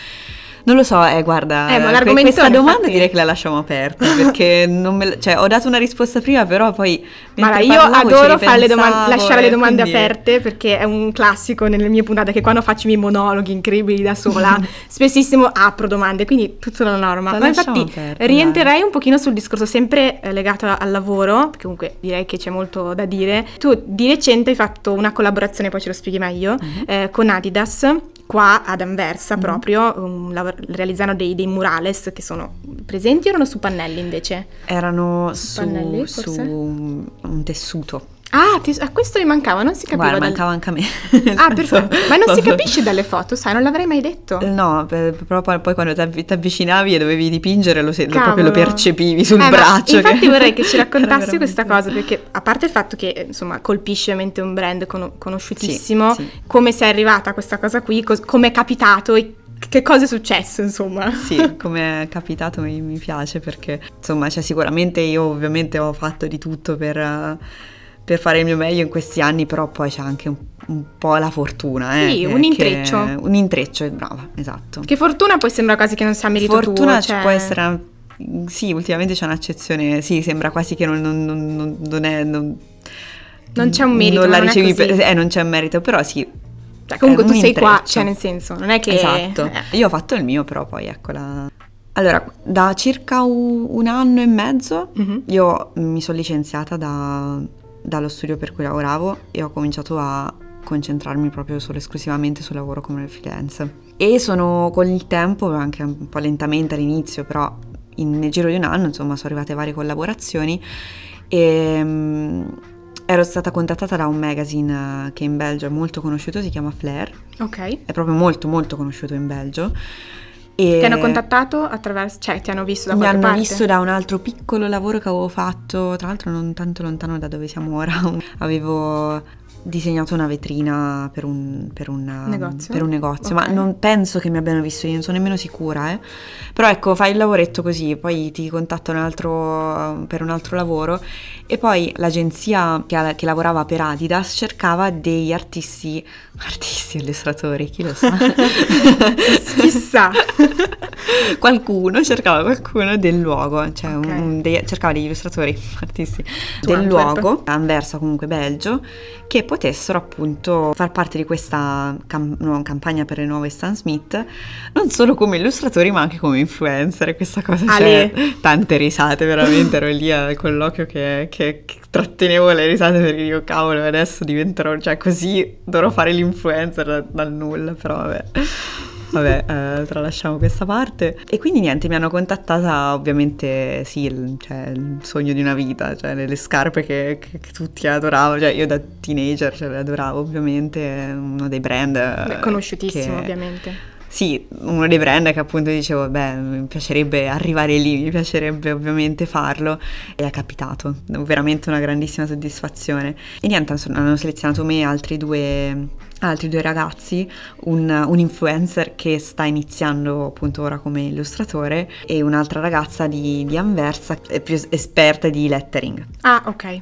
[SPEAKER 2] Non lo so, eh, guarda,
[SPEAKER 1] Eh, ma
[SPEAKER 2] que- questa domanda
[SPEAKER 1] infatti-
[SPEAKER 2] direi che la lasciamo aperta perché non me cioè, ho dato una risposta prima, però poi
[SPEAKER 1] Guarda, io adoro le
[SPEAKER 2] ripensavo
[SPEAKER 1] lasciare le
[SPEAKER 2] e
[SPEAKER 1] domande
[SPEAKER 2] quindi-
[SPEAKER 1] aperte perché è un classico nelle mie puntate che quando faccio i miei monologhi incredibili da sola, spessissimo apro domande, quindi tutta la norma.
[SPEAKER 2] La
[SPEAKER 1] Ma infatti
[SPEAKER 2] aperta,
[SPEAKER 1] rientrerei un pochino sul discorso sempre eh, legato al lavoro, perché comunque direi che c'è molto da dire. Tu di recente hai fatto una collaborazione, poi ce lo spieghi meglio,
[SPEAKER 2] Mhm.
[SPEAKER 1] eh, con Adidas. Qua ad Anversa
[SPEAKER 2] Mhm.
[SPEAKER 1] proprio un lav- realizzano dei, dei murales che sono presenti o erano su pannelli invece?
[SPEAKER 2] Erano
[SPEAKER 1] Su pannelli,
[SPEAKER 2] su un tessuto.
[SPEAKER 1] Ah, ti- a questo mi mancava, non si capiva.
[SPEAKER 2] Guarda,
[SPEAKER 1] dal-
[SPEAKER 2] mancava anche a me.
[SPEAKER 1] Ah, perfetto. Ma non si capisce dalle foto, sai, non l'avrei mai detto.
[SPEAKER 2] No, per- però poi, quando ti avvicinavi e dovevi dipingere lo, se- proprio lo percepivi sul
[SPEAKER 1] Eh, ma
[SPEAKER 2] braccio.
[SPEAKER 1] Infatti vorrei che ci raccontassi questa cosa, perché a parte il fatto che eh, insomma colpisce ovviamente un brand cono- conosciutissimo,
[SPEAKER 2] Sì, sì.
[SPEAKER 1] come sei arrivata a questa cosa qui, cos- come è capitato e che cosa è successo, insomma.
[SPEAKER 2] Sì, come è capitato mi, mi piace perché, insomma, cioè, sicuramente io ovviamente ho fatto di tutto per, per, fare il mio meglio in questi anni, però poi c'è anche un, un po' la fortuna. Eh,
[SPEAKER 1] sì, un intreccio.
[SPEAKER 2] Che, un intreccio, brava, esatto.
[SPEAKER 1] Che fortuna poi sembra quasi che non sia merito
[SPEAKER 2] fortuna
[SPEAKER 1] tuo. Cioè...
[SPEAKER 2] può essere... Sì, ultimamente c'è un'accezione, sì, sembra quasi che non, non, non, non è... Non,
[SPEAKER 1] c'è un merito.
[SPEAKER 2] Non la ricevi per, eh, non c'è un merito, però sì,
[SPEAKER 1] cioè, comunque tu sei intreccio. qua, cioè nel senso, non è che...
[SPEAKER 2] Esatto, eh. io ho fatto il mio, però poi ecco la... Allora, da circa un, un anno e mezzo mm-hmm. io mi sono licenziata da, dallo studio per cui lavoravo e ho cominciato a concentrarmi proprio solo esclusivamente sul lavoro come freelance. E sono con il tempo, anche un po' lentamente all'inizio, però in, nel giro di un anno, insomma, sono arrivate varie collaborazioni e Ero stata contattata da un magazine eh, che in Belgio è molto conosciuto, si chiama Flair.
[SPEAKER 1] Ok.
[SPEAKER 2] È proprio molto molto conosciuto in Belgio.
[SPEAKER 1] E ti hanno contattato attraverso, cioè ti hanno visto da
[SPEAKER 2] qualche
[SPEAKER 1] parte?
[SPEAKER 2] Mi hanno visto da un altro piccolo lavoro che avevo fatto, tra l'altro non tanto lontano da dove siamo ora. avevo disegnato una vetrina per un, per una,
[SPEAKER 1] negozio,
[SPEAKER 2] per un negozio okay. ma non penso che mi abbiano visto, io non sono nemmeno sicura, eh. Però ecco, fai il lavoretto così, poi ti contatta un altro, per un altro lavoro e poi l'agenzia che, che, lavorava per Adidas cercava dei artisti, artisti illustratori, chi lo sa?
[SPEAKER 1] Chissà.
[SPEAKER 2] qualcuno, cercava qualcuno del luogo, cioè okay. un, dei, cercava degli illustratori, artisti del luogo, Anversa comunque Belgio, che potessero appunto far parte di questa cam- nuova campagna per le nuove Stan Smith, non solo come illustratori ma anche come influencer, questa cosa c'è tante risate, veramente ero lì al colloquio che, che, che trattenevo le risate perché dico cavolo adesso diventerò, cioè così dovrò fare l'influencer dal, dal nulla, però vabbè. Vabbè, eh, tralasciamo questa parte. E quindi niente, mi hanno contattata ovviamente, sì, il, cioè, il sogno di una vita, cioè le, le scarpe che, che, che, tutti adoravano, cioè io da teenager cioè, le adoravo ovviamente, uno dei brand...
[SPEAKER 1] Beh, conosciutissimo che, ovviamente.
[SPEAKER 2] Sì, uno dei brand che appunto dicevo, beh, mi piacerebbe arrivare lì, mi piacerebbe ovviamente farlo e è capitato, veramente una grandissima soddisfazione. E niente, hanno selezionato me e altri due altri due ragazzi, un, un, influencer che sta iniziando appunto ora come illustratore e un'altra ragazza di, di Anversa, più esperta di lettering.
[SPEAKER 1] Ah, ok.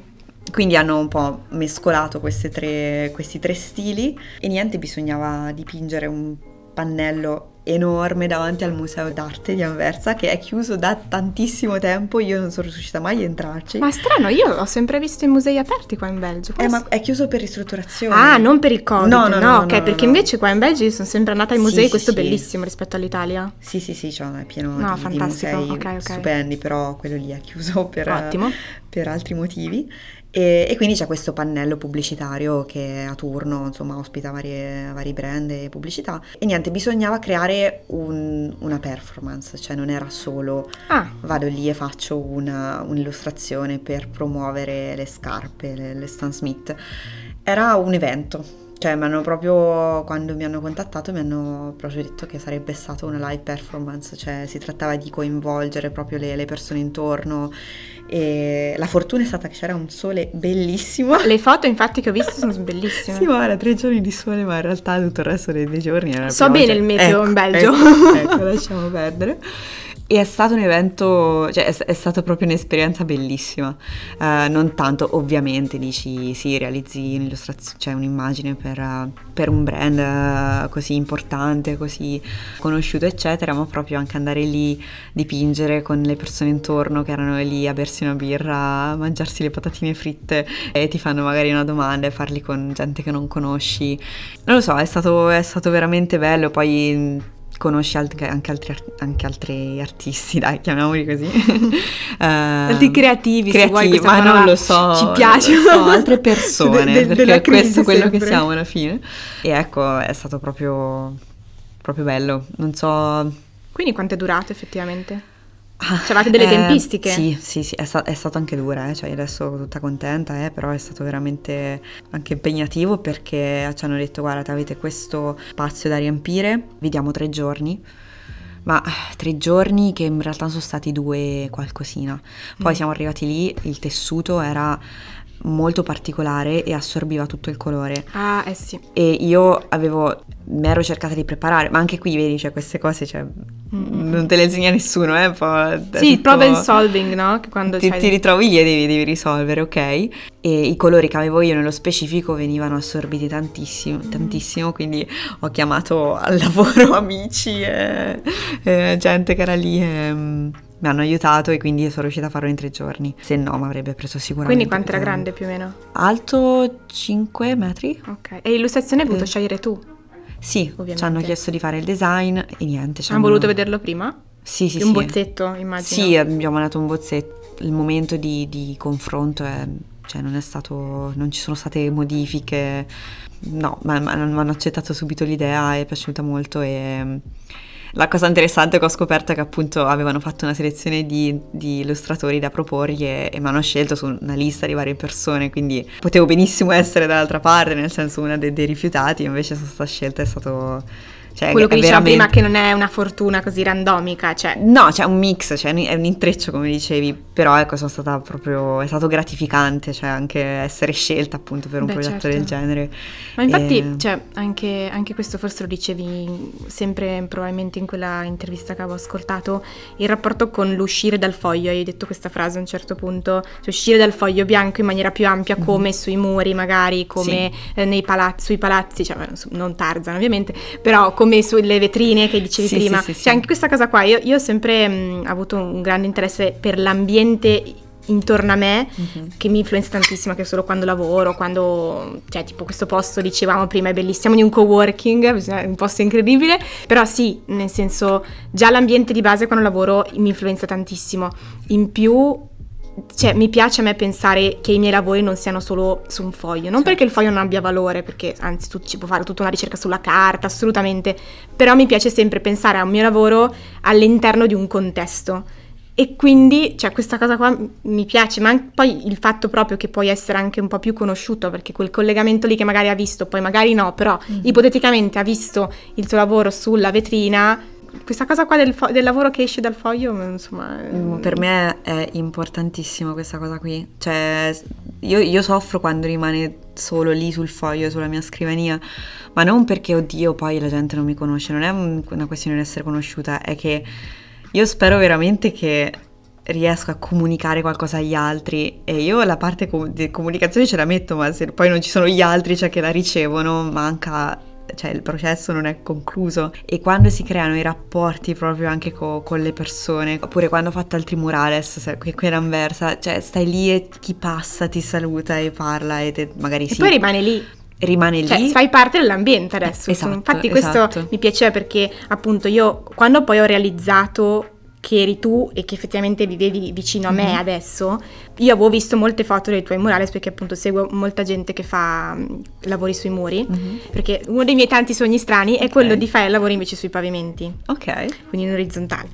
[SPEAKER 2] Quindi hanno un po' mescolato tre, questi tre stili e niente, bisognava dipingere un pannello enorme davanti al museo d'arte di Anversa che è chiuso da tantissimo tempo, io non sono riuscita mai a entrarci.
[SPEAKER 1] Ma strano, io ho sempre visto i musei aperti qua in Belgio.
[SPEAKER 2] Eh, ma è chiuso per ristrutturazione.
[SPEAKER 1] Ah, non per il Covid.
[SPEAKER 2] No, no, no,
[SPEAKER 1] no, ok,
[SPEAKER 2] no,
[SPEAKER 1] perché invece qua in Belgio io sono sempre andata ai musei,
[SPEAKER 2] sì,
[SPEAKER 1] questo
[SPEAKER 2] sì,
[SPEAKER 1] è
[SPEAKER 2] sì.
[SPEAKER 1] bellissimo rispetto all'Italia.
[SPEAKER 2] Sì, sì, sì, cioè, è pieno
[SPEAKER 1] no,
[SPEAKER 2] di, di musei
[SPEAKER 1] okay, okay.
[SPEAKER 2] stupendi, però quello lì è chiuso per, per altri motivi. E, e, quindi c'è questo pannello pubblicitario che a turno insomma ospita varie, vari brand e pubblicità e niente bisognava creare un, una performance cioè non era solo
[SPEAKER 1] ah.
[SPEAKER 2] vado lì e faccio una, un'illustrazione per promuovere le scarpe le, le Stan Smith era un evento cioè, mi hanno proprio, quando mi hanno contattato, mi hanno proprio detto che sarebbe stata una live performance, cioè si trattava di coinvolgere proprio le, le persone intorno e la fortuna è stata che c'era un sole bellissimo.
[SPEAKER 1] Le foto infatti che ho visto sono bellissime.
[SPEAKER 2] sì, guarda, tre giorni di sole, ma in realtà tutto il resto dei, dei giorni era
[SPEAKER 1] So bene
[SPEAKER 2] cioè,
[SPEAKER 1] il meteo
[SPEAKER 2] ecco,
[SPEAKER 1] in Belgio.
[SPEAKER 2] Ecco, ecco, lasciamo perdere. E è stato un evento, cioè è, è stata proprio un'esperienza bellissima. Uh, non tanto, ovviamente, dici sì, realizzi un'illustrazione, cioè un'immagine per, uh, per un brand uh, così importante, così conosciuto, eccetera, ma proprio anche andare lì, dipingere con le persone intorno che erano lì a bersi una birra, a mangiarsi le patatine fritte e ti fanno magari una domanda e farli con gente che non conosci. Non lo so, è stato, è stato veramente bello. Poi conosci alt- anche, altri, anche, altri, artisti, dai, chiamiamoli così. uh,
[SPEAKER 1] altri creativi,
[SPEAKER 2] creativi
[SPEAKER 1] vuoi,
[SPEAKER 2] ma non lo so.
[SPEAKER 1] Ci piace.
[SPEAKER 2] So, altre persone, de- de- perché questo è quello sempre. che siamo alla fine. E ecco, è stato proprio, proprio bello. Non so...
[SPEAKER 1] Quindi quanto è durato effettivamente? C'avete delle eh, tempistiche?
[SPEAKER 2] Sì, sì, sì, è, sta- è stato anche dura, eh? cioè adesso tutta contenta, eh? però è stato veramente anche impegnativo perché ci hanno detto guarda avete questo spazio da riempire, vi diamo tre giorni, ma tre giorni che in realtà sono stati due qualcosina. Poi mm. siamo arrivati lì, il tessuto era molto particolare e assorbiva tutto il colore.
[SPEAKER 1] Ah, eh sì.
[SPEAKER 2] E io avevo, mi ero cercata di preparare, ma anche qui vedi, cioè queste cose, cioè,
[SPEAKER 1] Mm-mm.
[SPEAKER 2] non te le insegna nessuno, eh?
[SPEAKER 1] Sì, il problem solving, no? Che quando
[SPEAKER 2] ti, ti ritrovi e devi, devi risolvere, ok? E i colori che avevo io nello specifico venivano assorbiti tantissimo, tantissimo, quindi ho chiamato al lavoro amici e, e gente che era lì e mm, mi hanno aiutato e quindi sono riuscita a farlo in tre giorni. Se no mi avrebbe preso sicuramente.
[SPEAKER 1] Quindi quanto era grande più o meno?
[SPEAKER 2] Alto 5 metri?
[SPEAKER 1] Ok. E l'illustrazione hai voluto
[SPEAKER 2] Eh.
[SPEAKER 1] scegliere tu?
[SPEAKER 2] Sì,
[SPEAKER 1] Ovviamente.
[SPEAKER 2] ci hanno chiesto di fare il design e niente.
[SPEAKER 1] Hanno voluto vederlo prima?
[SPEAKER 2] Sì, sì,
[SPEAKER 1] un
[SPEAKER 2] sì.
[SPEAKER 1] bozzetto, immagino.
[SPEAKER 2] Sì, abbiamo dato un bozzetto. Il momento di, di confronto è, cioè non è stato, non ci sono state modifiche. No, ma, ma mi hanno accettato subito l'idea, è piaciuta molto e la cosa interessante che ho scoperto è che appunto avevano fatto una selezione di, di illustratori da proporgli e, e mi hanno scelto su una lista di varie persone, quindi potevo benissimo essere dall'altra parte, nel senso una dei, dei rifiutati, invece stata scelta, è stato... Cioè,
[SPEAKER 1] Quello che dicevamo prima
[SPEAKER 2] veramente-
[SPEAKER 1] che non è una fortuna così randomica, cioè...
[SPEAKER 2] No, c'è un mix, cioè è un intreccio come dicevi, però ecco sono stata proprio, è stato gratificante, cioè anche essere scelta appunto per un
[SPEAKER 1] Beh,
[SPEAKER 2] progetto
[SPEAKER 1] certo.
[SPEAKER 2] del genere.
[SPEAKER 1] Ma infatti,
[SPEAKER 2] E-
[SPEAKER 1] cioè, anche, anche questo forse lo dicevi sempre probabilmente in quella intervista che avevo ascoltato, il rapporto con l'uscire dal foglio, hai detto questa frase a un certo punto, cioè uscire dal foglio bianco in maniera più ampia
[SPEAKER 2] Mhm.
[SPEAKER 1] come sui muri magari, come eh, nei palazzi, sui palazzi, cioè non Tarzan ovviamente, però come sulle vetrine che dicevi
[SPEAKER 2] Sì,
[SPEAKER 1] prima,
[SPEAKER 2] sì, sì,
[SPEAKER 1] cioè anche questa cosa qua, io, io ho sempre mh, avuto un grande interesse per l'ambiente intorno a me
[SPEAKER 2] Mhm.
[SPEAKER 1] che mi influenza tantissimo anche solo quando lavoro, quando, cioè tipo questo posto dicevamo prima è bellissimo, di un coworking, è un posto incredibile, però sì, nel senso già l'ambiente di base quando lavoro mi influenza tantissimo, in più cioè mi piace a me pensare che i miei lavori non siano solo su un foglio, non perché il foglio non abbia valore, perché anzi tu ci puoi fare tutta una ricerca sulla carta, assolutamente, però mi piace sempre pensare a un mio lavoro all'interno di un contesto. E quindi, cioè, questa cosa qua mi piace, ma anche poi il fatto proprio che puoi essere anche un po' più conosciuto, perché quel collegamento lì che magari ha visto, poi magari no, però
[SPEAKER 2] Mhm.
[SPEAKER 1] ipoteticamente ha visto il tuo lavoro sulla vetrina, questa cosa qua del, fo- del lavoro che esce dal foglio, insomma... è-
[SPEAKER 2] Mm, Per me è importantissimo questa cosa qui, cioè io, io soffro quando rimane solo lì sul foglio, sulla mia scrivania, ma non perché oddio poi la gente non mi conosce, non è un- una questione di essere conosciuta, è che io spero veramente che riesco a comunicare qualcosa agli altri e io la parte com- di comunicazione ce la metto, ma se poi non ci sono gli altri, cioè che la ricevono, manca cioè il processo non è concluso e quando si creano i rapporti proprio anche co- con le persone oppure quando ho fatto altri murales qui qui in Anversa cioè stai lì e chi passa ti saluta e parla e te- magari
[SPEAKER 1] E
[SPEAKER 2] sì
[SPEAKER 1] poi rimane lì,
[SPEAKER 2] rimane
[SPEAKER 1] cioè
[SPEAKER 2] lì
[SPEAKER 1] fai parte dell'ambiente adesso.
[SPEAKER 2] Esatto,
[SPEAKER 1] Infatti questo
[SPEAKER 2] esatto.
[SPEAKER 1] mi piaceva perché appunto io quando poi ho realizzato che eri tu e che effettivamente vivevi vicino a me
[SPEAKER 2] Mhm.
[SPEAKER 1] adesso, io avevo visto molte foto dei tuoi murales perché appunto seguo molta gente che fa mh, lavori sui muri,
[SPEAKER 2] Mhm.
[SPEAKER 1] perché uno dei miei tanti sogni strani è
[SPEAKER 2] Ok.
[SPEAKER 1] quello di fare lavori invece sui pavimenti
[SPEAKER 2] ok
[SPEAKER 1] quindi in orizzontale.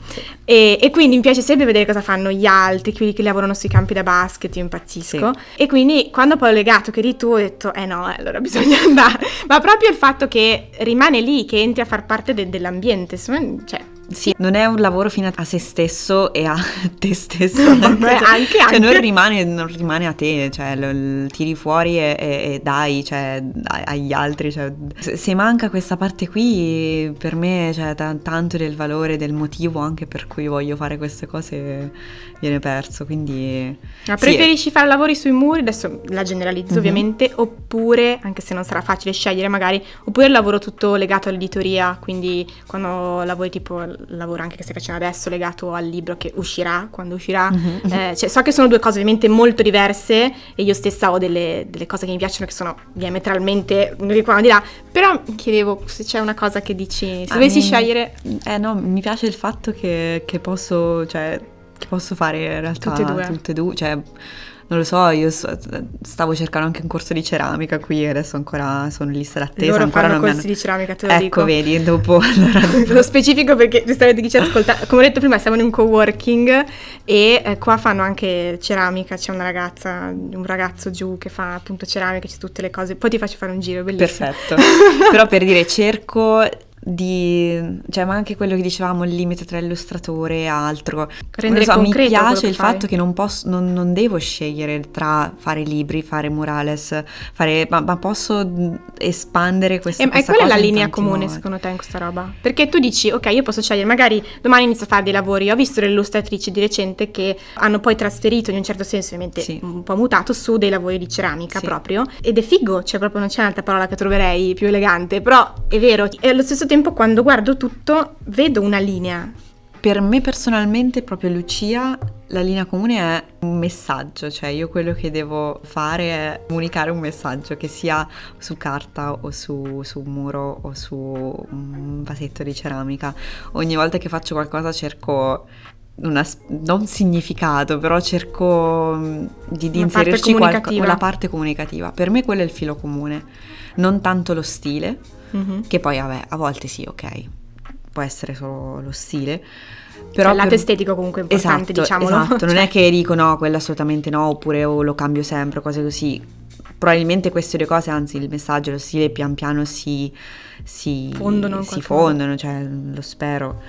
[SPEAKER 1] E, e quindi mi piace sempre vedere cosa fanno gli altri, quelli che lavorano sui campi da basket, io impazzisco. E quindi quando poi ho legato che eri tu, ho detto, eh no, allora bisogna andare. Ma proprio il fatto che rimane lì, che entri a far parte de- dell'ambiente, insomma, cioè,
[SPEAKER 2] Sì, non è un lavoro fino a se stesso e a te stesso.
[SPEAKER 1] Anche,
[SPEAKER 2] Cioè,
[SPEAKER 1] anche.
[SPEAKER 2] non rimane, non rimane a te, cioè, lo, tiri fuori e, e- e dai, cioè, agli altri. Cioè, se, se manca questa parte qui, per me, cioè, ta- tanto del valore, del motivo anche per cui voglio fare queste cose viene perso, quindi...
[SPEAKER 1] Ma
[SPEAKER 2] sì,
[SPEAKER 1] preferisci fare lavori sui muri, adesso la generalizzo
[SPEAKER 2] Mhm.
[SPEAKER 1] ovviamente, oppure, anche se non sarà facile scegliere magari, oppure il lavoro tutto legato all'editoria, quindi quando lavori tipo il lavoro anche che stai facendo adesso legato al libro che uscirà, quando uscirà,
[SPEAKER 2] Mhm.
[SPEAKER 1] eh, cioè, so che sono due cose ovviamente molto diverse e io stessa ho delle, delle cose che mi piacciono che sono diametralmente di qua e di là, però chiedevo se c'è una cosa che dici, se
[SPEAKER 2] Ah,
[SPEAKER 1] dovessi
[SPEAKER 2] mi-
[SPEAKER 1] scegliere
[SPEAKER 2] Eh no, mi piace il fatto che, che posso, cioè, che posso fare in realtà
[SPEAKER 1] Tutte e due.
[SPEAKER 2] tutte e due, cioè, non lo so, io so- stavo cercando anche un corso di ceramica qui, adesso ancora sono in lista d'attesa,
[SPEAKER 1] loro
[SPEAKER 2] ancora non
[SPEAKER 1] corsi
[SPEAKER 2] hanno...
[SPEAKER 1] di ceramica, te lo
[SPEAKER 2] Ecco,
[SPEAKER 1] dico.
[SPEAKER 2] vedi, dopo allora...
[SPEAKER 1] Lo specifico perché giustamente chi ci ascolta, come ho detto prima, siamo in un coworking e eh, qua fanno anche ceramica, c'è una ragazza, un ragazzo giù che fa appunto ceramica, c'è tutte le cose, poi ti faccio fare un giro, bellissimo.
[SPEAKER 2] Perfetto. Però per dire, cerco di, cioè, ma anche quello che dicevamo, il limite tra illustratore e altro.
[SPEAKER 1] Rendere
[SPEAKER 2] so, mi piace il
[SPEAKER 1] fai.
[SPEAKER 2] fatto che non, posso, non, non devo scegliere tra fare libri, fare murales, fare, ma, ma posso espandere questa,
[SPEAKER 1] E, e
[SPEAKER 2] questa
[SPEAKER 1] qual è la linea comune
[SPEAKER 2] modi.
[SPEAKER 1] secondo te in questa roba? Perché tu dici, ok, io posso scegliere, magari domani inizio a fare dei lavori. Ho visto delle illustratrici di recente che hanno poi trasferito in un certo senso, ovviamente
[SPEAKER 2] Sì.
[SPEAKER 1] un po' mutato, su dei lavori di ceramica
[SPEAKER 2] Sì.
[SPEAKER 1] proprio. Ed è figo, cioè proprio non c'è un'altra parola che troverei più elegante, però è vero. E allo stesso tempo quando guardo tutto vedo una linea.
[SPEAKER 2] Per me personalmente, proprio Lucia, la linea comune è un messaggio, cioè io quello che devo fare è comunicare un messaggio, che sia su carta o su, su un muro o su un vasetto di ceramica. Ogni volta che faccio qualcosa cerco una non significato, però cerco mm, di, di
[SPEAKER 1] Una parte
[SPEAKER 2] inserirci qualco- parte comunicativa. Per me quello è il filo comune, non tanto lo stile,
[SPEAKER 1] Mhm.
[SPEAKER 2] che poi vabbè, a volte sì, ok, può essere solo lo stile. Però
[SPEAKER 1] Cioè, il lato
[SPEAKER 2] per-
[SPEAKER 1] estetico comunque importante,
[SPEAKER 2] esatto,
[SPEAKER 1] diciamolo.
[SPEAKER 2] Esatto, non
[SPEAKER 1] Cioè,
[SPEAKER 2] è che dico no, quello assolutamente no, oppure oh, lo cambio sempre, cose così. Probabilmente queste due cose, anzi il messaggio e lo stile pian piano si, si
[SPEAKER 1] Fondono
[SPEAKER 2] si fondono, cioè lo spero.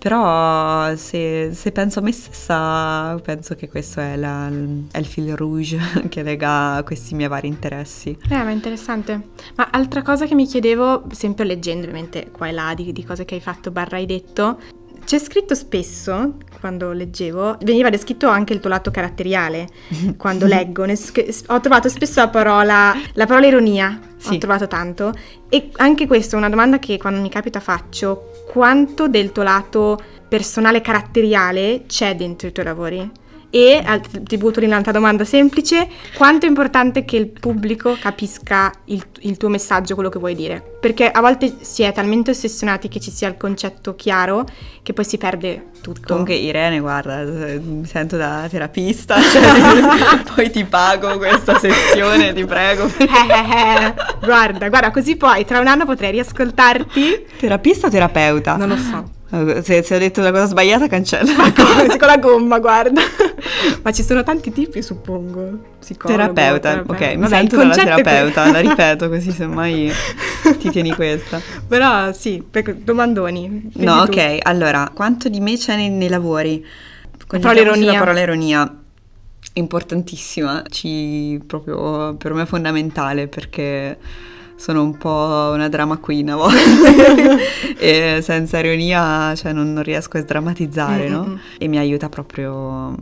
[SPEAKER 2] Però se, se penso a me stessa, penso che questo è, la- è il fil rouge che lega questi miei vari interessi.
[SPEAKER 1] Eh, ma interessante. Ma altra cosa che mi chiedevo, sempre leggendo ovviamente qua e là di, di cose che hai fatto barra hai detto, c'è scritto spesso, quando leggevo, veniva descritto anche il tuo lato caratteriale, quando leggo. ho trovato spesso la parola, la parola ironia, ho
[SPEAKER 2] Sì.
[SPEAKER 1] trovato tanto. E anche questa è una domanda che quando mi capita faccio, quanto del tuo lato personale caratteriale c'è dentro i tuoi lavori? E ti butto lì un'altra domanda semplice, quanto è importante che il pubblico capisca il, il tuo messaggio, quello che vuoi dire? Perché a volte si è talmente ossessionati che ci sia il concetto chiaro che poi si perde tutto.
[SPEAKER 2] Comunque Irene, guarda, mi sento da terapista, cioè, poi ti pago questa sessione, ti prego.
[SPEAKER 1] Eh, eh, eh. guarda, guarda, così poi tra un anno potrei riascoltarti.
[SPEAKER 2] Terapista o terapeuta?
[SPEAKER 1] Non lo so.
[SPEAKER 2] Se, se ho detto una cosa sbagliata, cancella.
[SPEAKER 1] Come? Con la gomma, guarda. Ma ci sono tanti tipi, suppongo. Psicologo,
[SPEAKER 2] Terapeuta, ok, mi sento dalla terapeuta,
[SPEAKER 1] quello.
[SPEAKER 2] la ripeto così semmai ti tieni questa.
[SPEAKER 1] Però sì, per- domandoni.
[SPEAKER 2] No,
[SPEAKER 1] tu.
[SPEAKER 2] ok, allora, quanto di me c'è nei, nei lavori?
[SPEAKER 1] parola
[SPEAKER 2] Concentriamoci
[SPEAKER 1] ironia.
[SPEAKER 2] sulla parola ironia, importantissima, ci, proprio per me è fondamentale perché sono un po' una drama queen a volte e senza ironia cioè, non, non riesco a sdrammatizzare, no?
[SPEAKER 1] Mm-mm.
[SPEAKER 2] E mi aiuta proprio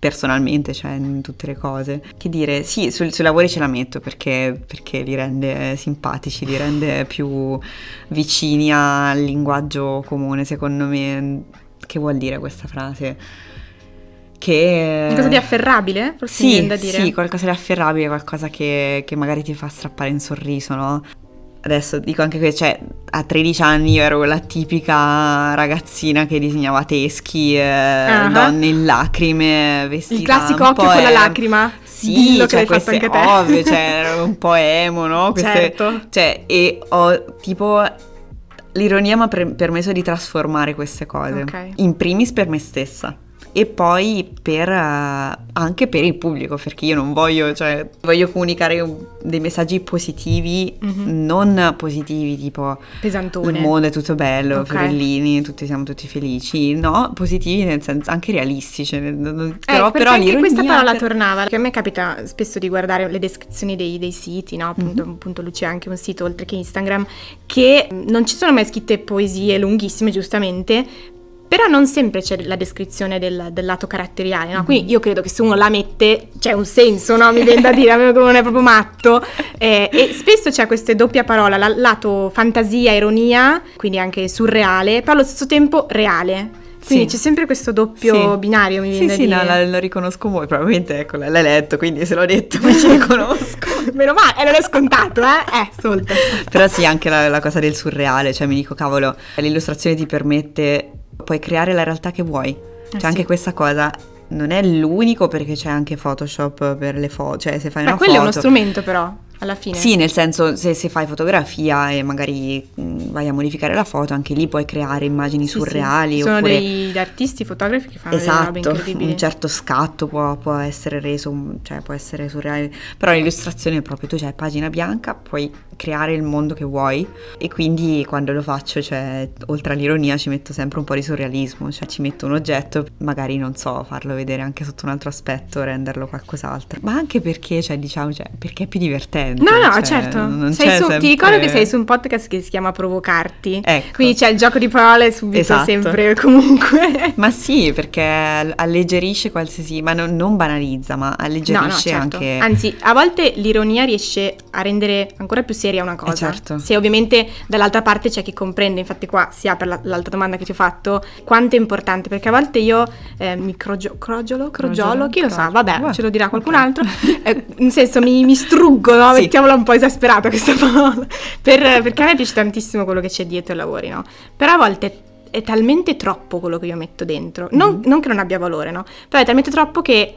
[SPEAKER 2] personalmente, cioè in tutte le cose. Che dire, sì, sul- sui lavori ce la metto perché, perché li rende simpatici, li rende più vicini al linguaggio comune, secondo me. Che vuol dire questa frase? Che...
[SPEAKER 1] Qualcosa di afferrabile? Forse
[SPEAKER 2] Sì,
[SPEAKER 1] da dire.
[SPEAKER 2] sì, qualcosa di afferrabile, qualcosa che, che magari ti fa strappare un sorriso, no? Adesso dico anche che, cioè, a 13 anni io ero la tipica ragazzina che disegnava teschi, eh,
[SPEAKER 1] Ah.
[SPEAKER 2] donne in lacrime, vestita
[SPEAKER 1] Il classico occhio con la lacrima.
[SPEAKER 2] Sì,
[SPEAKER 1] Dillo che
[SPEAKER 2] cioè,
[SPEAKER 1] l'hai fatto anche te.
[SPEAKER 2] Cioè, ero un po' emo, no? Queste-
[SPEAKER 1] Certo.
[SPEAKER 2] Cioè, e ho tipo... L'ironia mi ha pre- permesso di trasformare queste cose.
[SPEAKER 1] Ok.
[SPEAKER 2] In primis per me stessa. E poi per, eh, anche per il pubblico, perché io non voglio, cioè, voglio comunicare un- dei messaggi positivi,
[SPEAKER 1] Mhm.
[SPEAKER 2] non positivi tipo
[SPEAKER 1] Pesantone.
[SPEAKER 2] il mondo è tutto bello,
[SPEAKER 1] Ok.
[SPEAKER 2] fiorellini, tutti siamo tutti felici. No, positivi nel senso anche realistici. nel-
[SPEAKER 1] Eh,
[SPEAKER 2] Però,
[SPEAKER 1] perché
[SPEAKER 2] però
[SPEAKER 1] anche questa parola
[SPEAKER 2] per-
[SPEAKER 1] tornava, che a me capita spesso di guardare le descrizioni dei, dei siti, no? appunto,
[SPEAKER 2] Mhm.
[SPEAKER 1] appunto Lucia ha anche un sito oltre che Instagram, che non ci sono mai scritte poesie lunghissime giustamente, però non sempre c'è la descrizione del, del lato caratteriale, no?
[SPEAKER 2] Mhm.
[SPEAKER 1] quindi io credo che se uno la mette c'è un senso, no? mi viene da dire, a meno che non è proprio matto, Eh, e spesso c'è questa doppia parola, la- lato fantasia, ironia, quindi anche surreale, però allo stesso tempo reale. Quindi
[SPEAKER 2] Sì.
[SPEAKER 1] c'è sempre questo doppio
[SPEAKER 2] Sì.
[SPEAKER 1] binario, mi viene
[SPEAKER 2] Sì,
[SPEAKER 1] da
[SPEAKER 2] sì,
[SPEAKER 1] dire.
[SPEAKER 2] no, lo riconosco voi, probabilmente ecco, l'hai letto, quindi se l'ho detto mi ci riconosco.
[SPEAKER 1] Meno male, e non è scontato, eh? Eh, solta.
[SPEAKER 2] Però sì, anche la, la cosa del surreale, cioè mi dico, cavolo, l'illustrazione ti permette, puoi creare la realtà che vuoi. Cioè
[SPEAKER 1] sì.
[SPEAKER 2] anche questa cosa non è l'unico perché c'è anche Photoshop per le foto, cioè se fai
[SPEAKER 1] Ma
[SPEAKER 2] una
[SPEAKER 1] quello è uno
[SPEAKER 2] foto...
[SPEAKER 1] strumento però, alla fine.
[SPEAKER 2] Sì, nel senso, se, se fai fotografia e magari vai a modificare la foto, anche lì puoi creare immagini
[SPEAKER 1] Sì, sì.
[SPEAKER 2] surreali.
[SPEAKER 1] Ci Sono
[SPEAKER 2] oppure...
[SPEAKER 1] degli artisti, fotografi che fanno delle robe
[SPEAKER 2] Esatto,
[SPEAKER 1] incredibili.
[SPEAKER 2] un certo scatto può, può essere reso, cioè può essere surreale, però l'illustrazione è proprio tu c'hai pagina bianca, puoi creare il mondo che vuoi e quindi quando lo faccio, cioè, oltre all'ironia ci metto sempre un po' di surrealismo, cioè ci metto un oggetto, magari non so, farlo vedere anche sotto un altro aspetto, renderlo qualcos'altro, ma anche perché, cioè, diciamo, cioè, perché è più divertente.
[SPEAKER 1] No, no,
[SPEAKER 2] cioè,
[SPEAKER 1] certo. Sei su-
[SPEAKER 2] sempre-
[SPEAKER 1] Ti ricordo che sei su un podcast che si chiama Provocarti.
[SPEAKER 2] Ecco.
[SPEAKER 1] Quindi c'è il gioco di parole subito,
[SPEAKER 2] Esatto.
[SPEAKER 1] sempre, comunque.
[SPEAKER 2] Ma sì, perché alleggerisce qualsiasi, ma non, non banalizza, ma alleggerisce
[SPEAKER 1] No, no, certo.
[SPEAKER 2] anche...
[SPEAKER 1] Anzi, a volte l'ironia riesce a rendere ancora più seria una cosa.
[SPEAKER 2] Eh, certo.
[SPEAKER 1] Se ovviamente dall'altra parte c'è chi comprende, infatti qua si apre la- l'altra domanda che ti ho fatto, quanto è importante, perché a volte io eh, mi crogio- crogiolo, crogiolo,
[SPEAKER 2] Crogiolo,
[SPEAKER 1] chi lo sa,
[SPEAKER 2] crogiolo.
[SPEAKER 1] vabbè,
[SPEAKER 2] Guarda,
[SPEAKER 1] ce lo dirà qualcun altro, Eh, nel senso mi, mi struggo, no?
[SPEAKER 2] Sì.
[SPEAKER 1] mettiamola un po' esasperata questa parola, Per- perché a me piace tantissimo quello che c'è dietro ai lavori, no? Però a volte è talmente troppo quello che io metto dentro, non,
[SPEAKER 2] Mhm.
[SPEAKER 1] non che non abbia valore, no? Però è talmente troppo che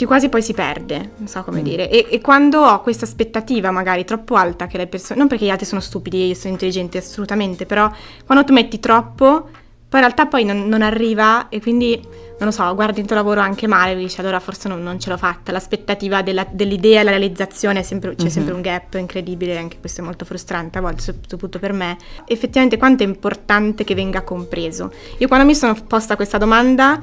[SPEAKER 1] che quasi poi si perde, non so come
[SPEAKER 2] Mm.
[SPEAKER 1] dire. E, e quando ho questa aspettativa magari troppo alta che le persone, non perché gli altri sono stupidi e io sono intelligente assolutamente, però quando tu metti troppo, poi in realtà poi non, non arriva e quindi, non lo so, guardi il tuo lavoro anche male e dici allora forse non, non ce l'ho fatta. L'aspettativa della- dell'idea la realizzazione, sempre- c'è
[SPEAKER 2] Mhm.
[SPEAKER 1] sempre un gap incredibile, anche questo è molto frustrante a volte, soprattutto per me. Effettivamente quanto è importante che venga compreso. Io quando mi sono posta questa domanda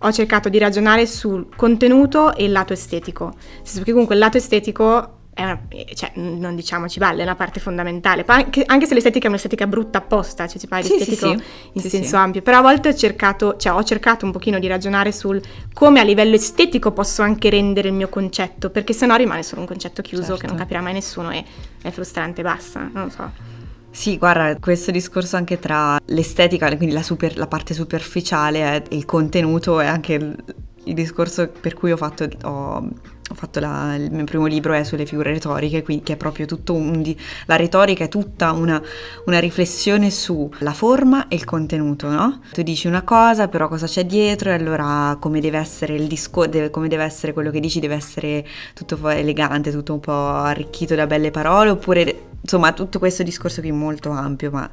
[SPEAKER 1] ho cercato di ragionare sul contenuto e il lato estetico. Nel senso che comunque il lato estetico è una, eh, cioè, non diciamoci balle, è una parte fondamentale. Anche, anche se l'estetica è un'estetica brutta apposta, cioè si parla di
[SPEAKER 2] Sì,
[SPEAKER 1] estetico
[SPEAKER 2] sì.
[SPEAKER 1] in
[SPEAKER 2] Sì,
[SPEAKER 1] senso
[SPEAKER 2] sì.
[SPEAKER 1] ampio. Però a volte ho cercato, cioè ho cercato un pochino di ragionare sul come a livello estetico posso anche rendere il mio concetto, perché sennò rimane solo un concetto chiuso che
[SPEAKER 2] Certo.
[SPEAKER 1] non capirà mai nessuno e è frustrante, basta, non lo so.
[SPEAKER 2] Sì, guarda, questo discorso anche tra l'estetica, quindi la, super- la parte superficiale e il contenuto è anche il, il discorso per cui ho fatto, ho, ho fatto la- il mio primo libro è sulle figure retoriche, quindi che è proprio tutto un... di- la retorica è tutta una, una riflessione sulla forma e il contenuto, no? Tu dici una cosa, però cosa c'è dietro e allora come deve essere il discorso, come deve essere quello che dici, deve essere tutto un po' elegante, tutto un po' arricchito da belle parole, oppure insomma tutto questo discorso qui molto ampio, ma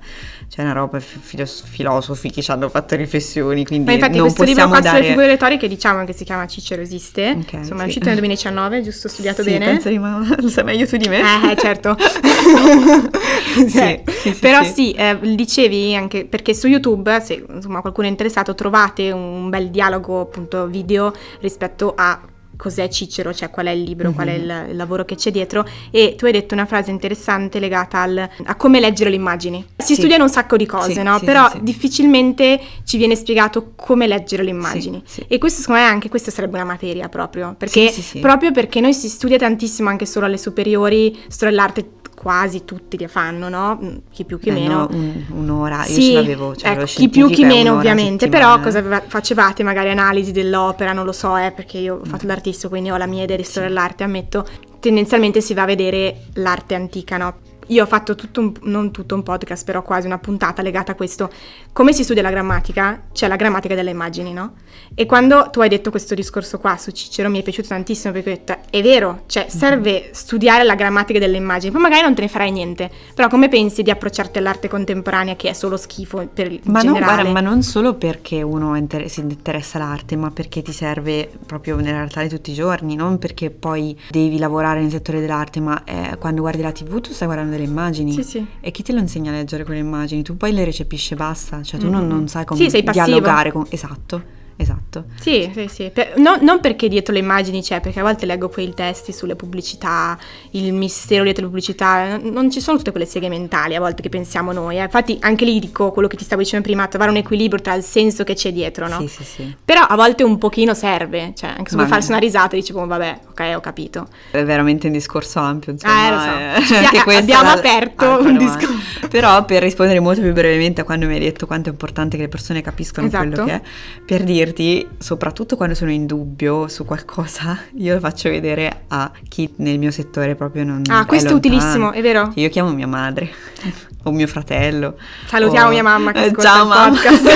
[SPEAKER 2] c'è una roba fi- filos- filosofi che ci hanno fatto riflessioni, quindi
[SPEAKER 1] Ma infatti
[SPEAKER 2] non
[SPEAKER 1] questo libro qua
[SPEAKER 2] dare...
[SPEAKER 1] sulle figure retoriche diciamo che si chiama Cicero esiste,
[SPEAKER 2] Ok,
[SPEAKER 1] insomma
[SPEAKER 2] sì.
[SPEAKER 1] è uscito nel 2019, giusto? Ho studiato
[SPEAKER 2] Sì,
[SPEAKER 1] bene?
[SPEAKER 2] penso di ma lo sai meglio tu di me.
[SPEAKER 1] Eh, eh, certo.
[SPEAKER 2] Sì, sì, sì,
[SPEAKER 1] Però
[SPEAKER 2] sì.
[SPEAKER 1] sì, eh, dicevi anche perché su YouTube, se insomma qualcuno è interessato, trovate un bel dialogo appunto video rispetto a cos'è Cicero, cioè qual è il libro, qual è
[SPEAKER 2] Mhm.
[SPEAKER 1] il, il lavoro che c'è dietro e tu hai detto una frase interessante legata al- a come leggere le immagini. Si
[SPEAKER 2] Sì.
[SPEAKER 1] studiano un sacco di cose,
[SPEAKER 2] Sì,
[SPEAKER 1] no?
[SPEAKER 2] sì,
[SPEAKER 1] Però difficilmente ci viene spiegato come leggere le immagini. E questo secondo me anche questa sarebbe una materia proprio, perché proprio perché noi si studia tantissimo anche solo alle superiori, storia dell'arte quasi tutti le fanno, no? Mm, Chi più chi
[SPEAKER 2] Eh,
[SPEAKER 1] meno.
[SPEAKER 2] no, un- un'ora, io
[SPEAKER 1] Sì,
[SPEAKER 2] ce l'avevo, cioè
[SPEAKER 1] ecco, chi più chi meno ovviamente, però cosa aveva- facevate magari analisi dell'opera, non lo so, eh, perché io ho fatto l'artista, quindi ho la mia idea di storia dell'arte, ammetto, tendenzialmente si va a vedere l'arte antica, no? Io ho fatto tutto un, non tutto un podcast, però quasi una puntata legata a questo. Come si studia la grammatica? C'è la grammatica delle immagini, no? E quando tu hai detto questo discorso qua su Cicero mi è piaciuto tantissimo perché ho detto, è vero, cioè serve studiare la grammatica delle immagini, poi magari non te ne farai niente, però come pensi di approcciarti all'arte contemporanea che è solo schifo per il
[SPEAKER 2] Ma, no,
[SPEAKER 1] generale?
[SPEAKER 2] guarda, ma non solo perché uno inter- si interessa all'arte, ma perché ti serve proprio nella realtà di tutti i giorni, non perché poi devi lavorare nel settore dell'arte, ma eh, quando guardi la tv tu stai guardando delle immagini.
[SPEAKER 1] Sì, sì.
[SPEAKER 2] E chi te lo insegna a leggere quelle immagini? Tu poi le recepisci e basta, cioè tu non,
[SPEAKER 1] Mm-mm.
[SPEAKER 2] non sai come
[SPEAKER 1] Sì,
[SPEAKER 2] dialogare con... Esatto, esatto.
[SPEAKER 1] Sì, sì, sì. Per- no- non perché dietro le immagini c'è, perché a volte leggo quei testi sulle pubblicità, il mistero dietro le pubblicità, non ci sono tutte quelle seghe mentali a volte che pensiamo noi. eh. Infatti anche lì dico quello che ti stavo dicendo prima, trovare un equilibrio tra il senso che c'è dietro, no?
[SPEAKER 2] Sì, sì, sì.
[SPEAKER 1] Però a volte un pochino serve, cioè anche se vuoi farsi una risata dici, boh, vabbè, ok, ho capito.
[SPEAKER 2] È veramente un discorso ampio, insomma.
[SPEAKER 1] Eh, lo so.
[SPEAKER 2] eh,
[SPEAKER 1] Ci-
[SPEAKER 2] anche questa
[SPEAKER 1] abbiamo aperto
[SPEAKER 2] altra
[SPEAKER 1] un discorso.
[SPEAKER 2] Però per rispondere molto più brevemente a quando mi hai detto quanto è importante che le persone capiscano
[SPEAKER 1] Esatto.
[SPEAKER 2] quello che è, per dirti, soprattutto quando sono in dubbio su qualcosa, io lo faccio vedere a chi nel mio settore proprio non
[SPEAKER 1] Ah, questo è
[SPEAKER 2] lontano.
[SPEAKER 1] utilissimo, è vero?
[SPEAKER 2] Io chiamo mia madre o mio fratello.
[SPEAKER 1] Salutiamo
[SPEAKER 2] o-
[SPEAKER 1] mia mamma che
[SPEAKER 2] Eh,
[SPEAKER 1] ascolta
[SPEAKER 2] ciao,
[SPEAKER 1] il
[SPEAKER 2] mamma.
[SPEAKER 1] podcast.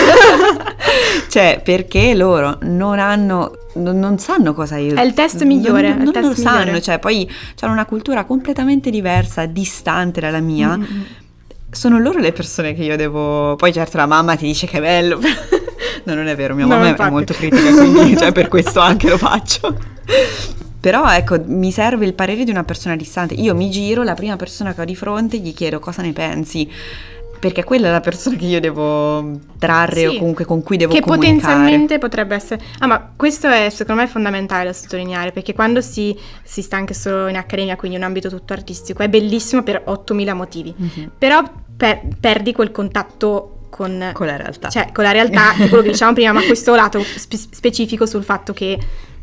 [SPEAKER 2] cioè, perché loro non hanno non, non sanno cosa io
[SPEAKER 1] È il test migliore,
[SPEAKER 2] non,
[SPEAKER 1] è il
[SPEAKER 2] non
[SPEAKER 1] test
[SPEAKER 2] lo sanno,
[SPEAKER 1] migliore.
[SPEAKER 2] cioè poi hanno una cultura completamente diversa, distante dalla mia.
[SPEAKER 1] Mm, mm, mm.
[SPEAKER 2] Sono loro le persone che io devo. Poi certo la mamma ti dice che è bello. No, non è vero, mia
[SPEAKER 1] No,
[SPEAKER 2] mamma è-
[SPEAKER 1] infatti.
[SPEAKER 2] è molto critica, quindi cioè, per questo anche lo faccio. Però ecco, mi serve il parere di una persona distante. Io mi giro, la prima persona che ho di fronte gli chiedo cosa ne pensi perché quella è la persona che io devo trarre sì, o comunque con cui devo
[SPEAKER 1] che
[SPEAKER 2] comunicare.
[SPEAKER 1] Che potenzialmente potrebbe essere... Ah, ma questo è secondo me fondamentale da sottolineare, perché quando si, si sta anche solo in accademia, quindi un ambito tutto artistico, è bellissimo per 8000 motivi, mm-hmm. però per, perdi quel contatto con,
[SPEAKER 2] con, la realtà.
[SPEAKER 1] Cioè, con la realtà, quello che dicevamo prima, ma questo lato spe- specifico sul fatto che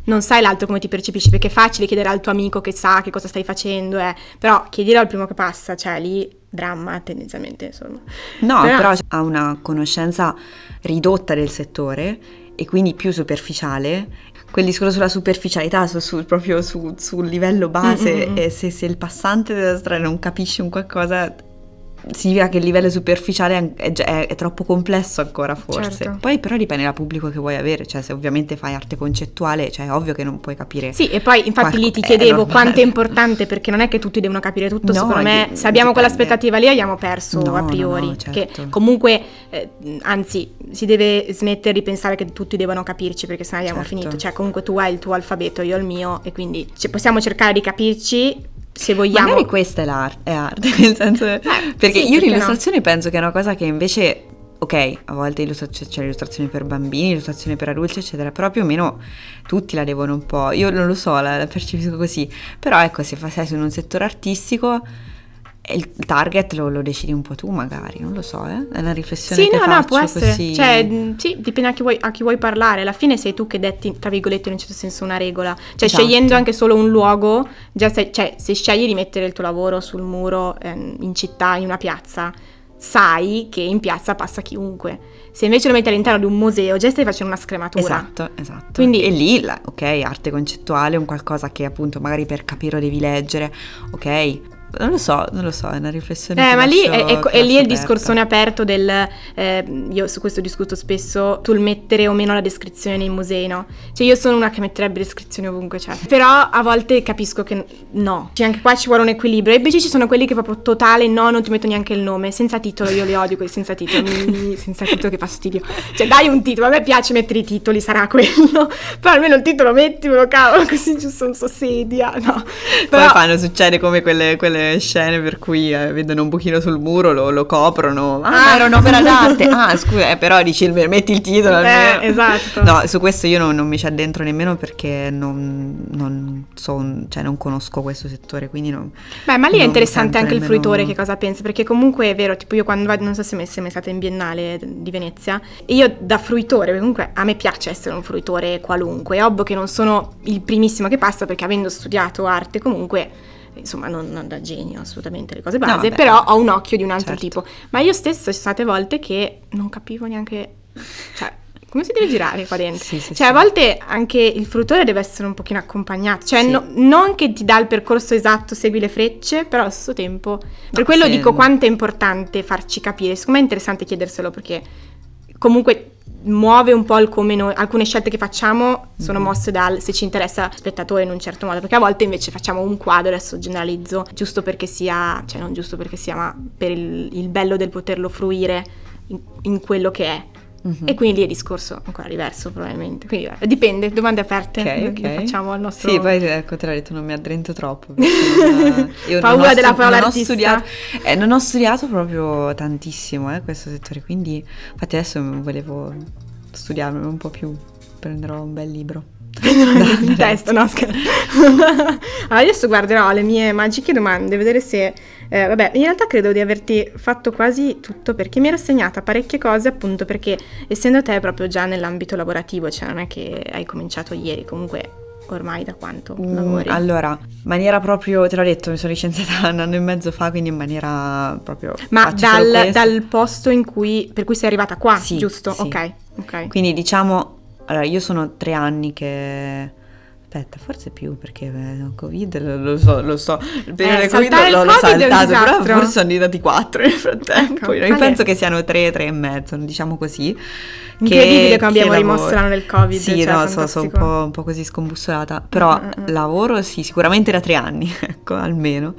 [SPEAKER 1] non sai l'altro come ti percepisci, perché è facile chiedere al tuo amico che sa che cosa stai facendo, eh. però chiedilo al primo che passa, cioè lì dramma tendenzialmente insomma.
[SPEAKER 2] No, però, però ha una conoscenza ridotta del settore e quindi più superficiale. Quel discorso sulla superficialità, su, su, proprio su, sul livello base, mm-hmm. e se, se il passante della strada non capisce un qualcosa, significa che il livello superficiale è, è, è troppo complesso ancora forse. Certo. Poi però dipende dal pubblico che vuoi avere, cioè se ovviamente fai arte concettuale, cioè è ovvio che non puoi capire.
[SPEAKER 1] Sì, e poi infatti qual- lì ti chiedevo è quanto è importante perché non è che tutti devono capire tutto, no, secondo me se abbiamo dipende. quell'aspettativa lì abbiamo perso no, a priori, no, certo. che comunque eh, anzi si deve smettere di pensare che tutti devono capirci perché sennò abbiamo certo. finito, cioè comunque tu hai il tuo alfabeto, io il mio e quindi possiamo cercare di capirci se vogliamo.
[SPEAKER 2] Magari questa è, l'arte, è arte, nel senso... Eh, perché sì, io perché l'illustrazione no? penso che è una cosa che invece... Ok, a volte c'è l'illustrazione per bambini, l'illustrazione per adulti, eccetera, però più o meno tutti la devono un po'. Io non lo so, la, la percepisco così. Però ecco, se sei in un settore artistico il target lo, lo, decidi un po' tu magari, non lo so, eh? è una riflessione
[SPEAKER 1] sì,
[SPEAKER 2] che
[SPEAKER 1] no,
[SPEAKER 2] faccio
[SPEAKER 1] no, può essere.
[SPEAKER 2] Così...
[SPEAKER 1] Cioè, sì, dipende a chi, vuoi, a chi, vuoi, parlare, alla fine sei tu che detti, tra virgolette, in un certo senso una regola, cioè esatto. scegliendo anche solo un luogo, già sei, cioè se scegli di mettere il tuo lavoro sul muro ehm, in città, in una piazza, sai che in piazza passa chiunque. Se invece lo metti all'interno di un museo, già stai facendo una scrematura.
[SPEAKER 2] Esatto, esatto. Quindi, e lì, ok, arte concettuale, un qualcosa che appunto magari per capire lo devi leggere, ok, non lo so, non lo so, è una riflessione.
[SPEAKER 1] Eh, ma lì è, è, è lì il discorsone aperto del. Eh, io su questo discuto spesso sul mettere o meno la descrizione nei musei, no? Cioè, io sono una che metterebbe descrizioni ovunque c'è. Però a volte capisco che no. Cioè, anche qua ci vuole un equilibrio. E invece ci sono quelli che proprio totale, no, non ti metto neanche il nome. Senza titolo, io li odio quelli senza titolo. Senza titolo, che fastidio. Cioè, dai un titolo. A me piace mettere i titoli, sarà quello. Però almeno il titolo mettimelo, cavolo, così giusto non so sedia. No.
[SPEAKER 2] Però... Poi fanno, succede come quelle, quelle scene per cui eh, vedono un pochino sul muro, lo, lo coprono. Ah, ah, era un'opera d'arte. Ah, scusa, eh, però dici, metti il titolo.
[SPEAKER 1] Eh, esatto.
[SPEAKER 2] No, su questo io non, non, mi ci addentro nemmeno perché non, non, so, cioè non conosco questo settore, quindi non...
[SPEAKER 1] Beh, ma lì è interessante anche nemmeno... il fruitore che cosa pensa, perché comunque è vero, tipo io quando vado, non so se sei mai stata in Biennale di Venezia, io da fruitore, comunque a me piace essere un fruitore qualunque, è ovvio che non sono il primissimo che passa perché avendo studiato arte comunque insomma non, non, da genio assolutamente le cose base, no, però ho un occhio di un altro certo. tipo. Ma io stessa ci sono state volte che non capivo neanche, cioè, come si deve girare qua dentro? Sì, sì, cioè, sì. a volte anche il fruttore deve essere un pochino accompagnato, cioè no, non che ti dà il percorso esatto, segui le frecce, però allo stesso tempo, per no, quello dico quanto è importante farci capire, secondo me è interessante chiederselo perché comunque muove un po' il come noi, alcune scelte che facciamo sono mm-hmm. mosse dal se ci interessa lo spettatore in un certo modo, perché a volte invece facciamo un quadro, adesso generalizzo, giusto perché sia, cioè non giusto perché sia, ma per il, il bello del poterlo fruire in, in quello che è. Mm-hmm. E quindi lì è discorso ancora diverso probabilmente. Quindi eh, dipende, domande aperte.
[SPEAKER 2] Ok, ok.
[SPEAKER 1] facciamo al nostro...
[SPEAKER 2] Sì, poi te l'ho detto, non mi addrento troppo.
[SPEAKER 1] io Paura della parola
[SPEAKER 2] non ho, studiato, eh, non ho studiato proprio tantissimo eh, questo settore, quindi infatti adesso volevo studiarmi un po' più, prenderò un bel libro.
[SPEAKER 1] in testa, no scherzo. allora, adesso guarderò le mie magiche domande, vedere se... Eh, vabbè, in realtà credo di averti fatto quasi tutto perché mi ero segnata parecchie cose appunto perché essendo te proprio già nell'ambito lavorativo, cioè non è che hai cominciato ieri, comunque ormai da quanto mm, lavori?
[SPEAKER 2] allora, in maniera proprio, te l'ho detto, mi sono licenziata un anno e mezzo fa, quindi in maniera proprio...
[SPEAKER 1] Ma dal, dal, posto in cui, per cui sei arrivata qua, sì, giusto? Sì. Ok, ok.
[SPEAKER 2] Quindi diciamo allora, io sono tre anni che... Aspetta, forse più perché eh, Covid lo, so, lo so, il periodo
[SPEAKER 1] eh,
[SPEAKER 2] Covid l'ho, l'ho saltato, però forse sono diventati quattro nel frattempo. Ecco, io penso che siano tre, tre e mezzo, diciamo così.
[SPEAKER 1] Incredibile che, come abbiamo rimosso l'anno del Covid.
[SPEAKER 2] Sì, cioè, no, so, sono un po', un po', così scombussolata, però mm-hmm. lavoro sì, sicuramente da tre anni, ecco, almeno.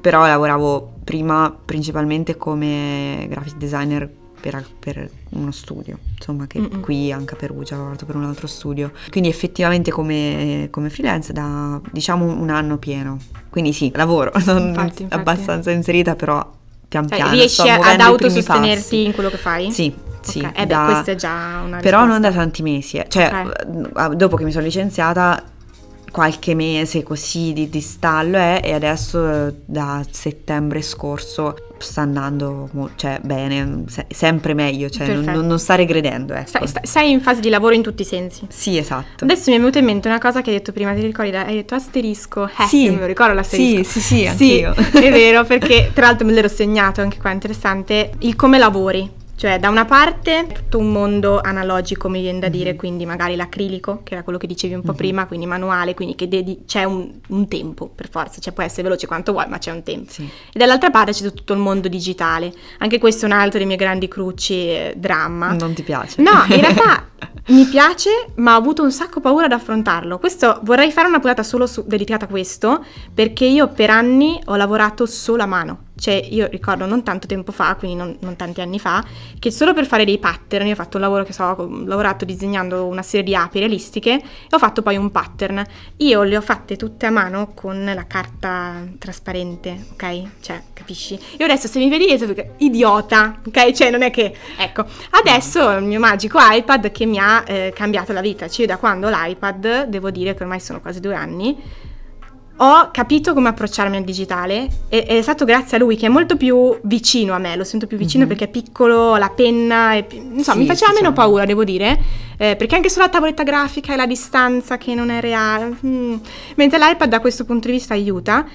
[SPEAKER 2] Però lavoravo prima principalmente come graphic designer per, per uno studio, insomma, che Mm-mm. qui anche a Perugia ho lavorato per un altro studio. Quindi effettivamente come, come freelance da diciamo un anno pieno. Quindi sì, lavoro, sono infatti, infatti. abbastanza inserita, però pian cioè, piano.
[SPEAKER 1] Riesci ad autosostenerti in quello che fai?
[SPEAKER 2] Sì, sì.
[SPEAKER 1] Okay. Eh beh, questa è già una
[SPEAKER 2] Però non da tanti mesi, eh. cioè okay. dopo che mi sono licenziata qualche mese così di, di stallo è, e adesso da settembre scorso sta andando cioè, bene, se, sempre meglio, cioè non, non, sta regredendo. Ecco.
[SPEAKER 1] Sei, sei, in fase di lavoro in tutti i sensi.
[SPEAKER 2] Sì, esatto.
[SPEAKER 1] Adesso mi è venuta in mente una cosa che hai detto prima, ti ricordi? Hai detto asterisco. Eh,
[SPEAKER 2] sì,
[SPEAKER 1] lo ricordo l'asterisco.
[SPEAKER 2] Sì, sì, sì, anch'io.
[SPEAKER 1] Sì, è vero, perché tra l'altro me l'ero segnato anche qua, interessante, il come lavori. Cioè, da una parte tutto un mondo analogico, mi viene da dire, mm-hmm. quindi magari l'acrilico, che era quello che dicevi un po' mm-hmm. prima, quindi manuale, quindi che dedi- c'è un, un, tempo per forza, cioè può essere veloce quanto vuoi, ma c'è un tempo. Sì. E dall'altra parte c'è tutto il mondo digitale. Anche questo è un altro dei miei grandi cruci, eh, dramma.
[SPEAKER 2] Non ti piace?
[SPEAKER 1] No, in realtà mi piace, ma ho avuto un sacco paura ad affrontarlo. Questo vorrei fare una puntata solo su, dedicata a questo, perché io per anni ho lavorato solo a mano. Cioè, io ricordo non tanto tempo fa, quindi non, non, tanti anni fa, che solo per fare dei pattern, io ho fatto un lavoro che so, ho lavorato disegnando una serie di api realistiche e ho fatto poi un pattern. Io le ho fatte tutte a mano con la carta trasparente, ok? Cioè, capisci? Io adesso se mi vedi dietro, idiota, ok? Cioè, non è che... Ecco, adesso il mio magico iPad che mi ha eh, cambiato la vita, cioè da quando l'iPad, devo dire che ormai sono quasi due anni, ho capito come approcciarmi al digitale e è stato grazie a lui che è molto più vicino a me, lo sento più vicino mm-hmm. perché è piccolo, la penna, è insomma sì, mi faceva sì, meno sì. paura devo dire, eh, perché anche solo la tavoletta grafica e la distanza che non è reale, mm. mentre l'iPad da questo punto di vista aiuta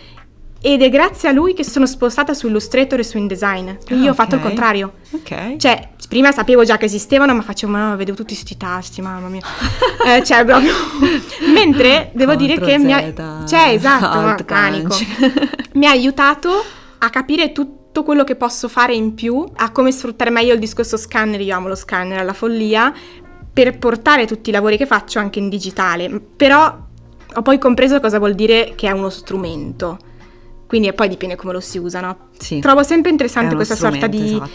[SPEAKER 1] ed è grazie a lui che sono spostata su Illustrator e su InDesign. Quindi ah, io ho fatto il contrario.
[SPEAKER 2] Ok.
[SPEAKER 1] Cioè, prima sapevo già che esistevano, ma facevo, ma vedevo tutti questi tasti, mamma mia. eh, cioè, proprio. Mentre devo dire che mi ha. Cioè, esatto, panico. mi ha aiutato a capire tutto quello che posso fare in più, a come sfruttare meglio il discorso scanner, io amo lo scanner alla follia, per portare tutti i lavori che faccio anche in digitale. Però ho poi compreso cosa vuol dire che è uno strumento quindi poi dipende come lo si usa, no?
[SPEAKER 2] Sì.
[SPEAKER 1] Trovo sempre interessante questa sorta di esatto.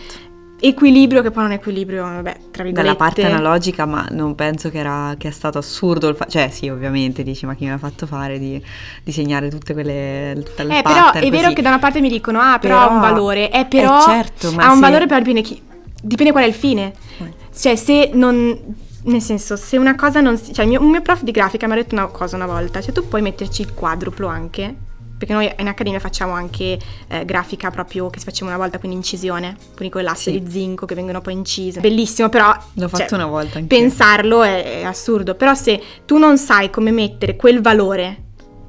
[SPEAKER 1] equilibrio, che poi non è equilibrio, vabbè, tra virgolette.
[SPEAKER 2] Dalla parte analogica, ma non penso che, era, che è stato assurdo, il fa- cioè sì, ovviamente, dici, ma chi mi ha fatto fare di disegnare tutte quelle... Tutte le
[SPEAKER 1] eh, però è vero che da una parte mi dicono, ah, però, però ha un valore, eh, però eh, certo, ha un valore, però dipende, chi, dipende qual è il fine. Eh. Cioè, se non nel senso, se una cosa non si... Cioè, mio, un mio prof di grafica mi ha detto una cosa una volta, cioè tu puoi metterci il quadruplo anche, perché noi in accademia facciamo anche eh, grafica proprio che si faceva una volta, quindi incisione, quindi con l'asse sì. di zinco che vengono poi incise. Bellissimo, però...
[SPEAKER 2] L'ho cioè, fatto una volta
[SPEAKER 1] anche. Pensarlo è, è, assurdo, però se tu non sai come mettere quel valore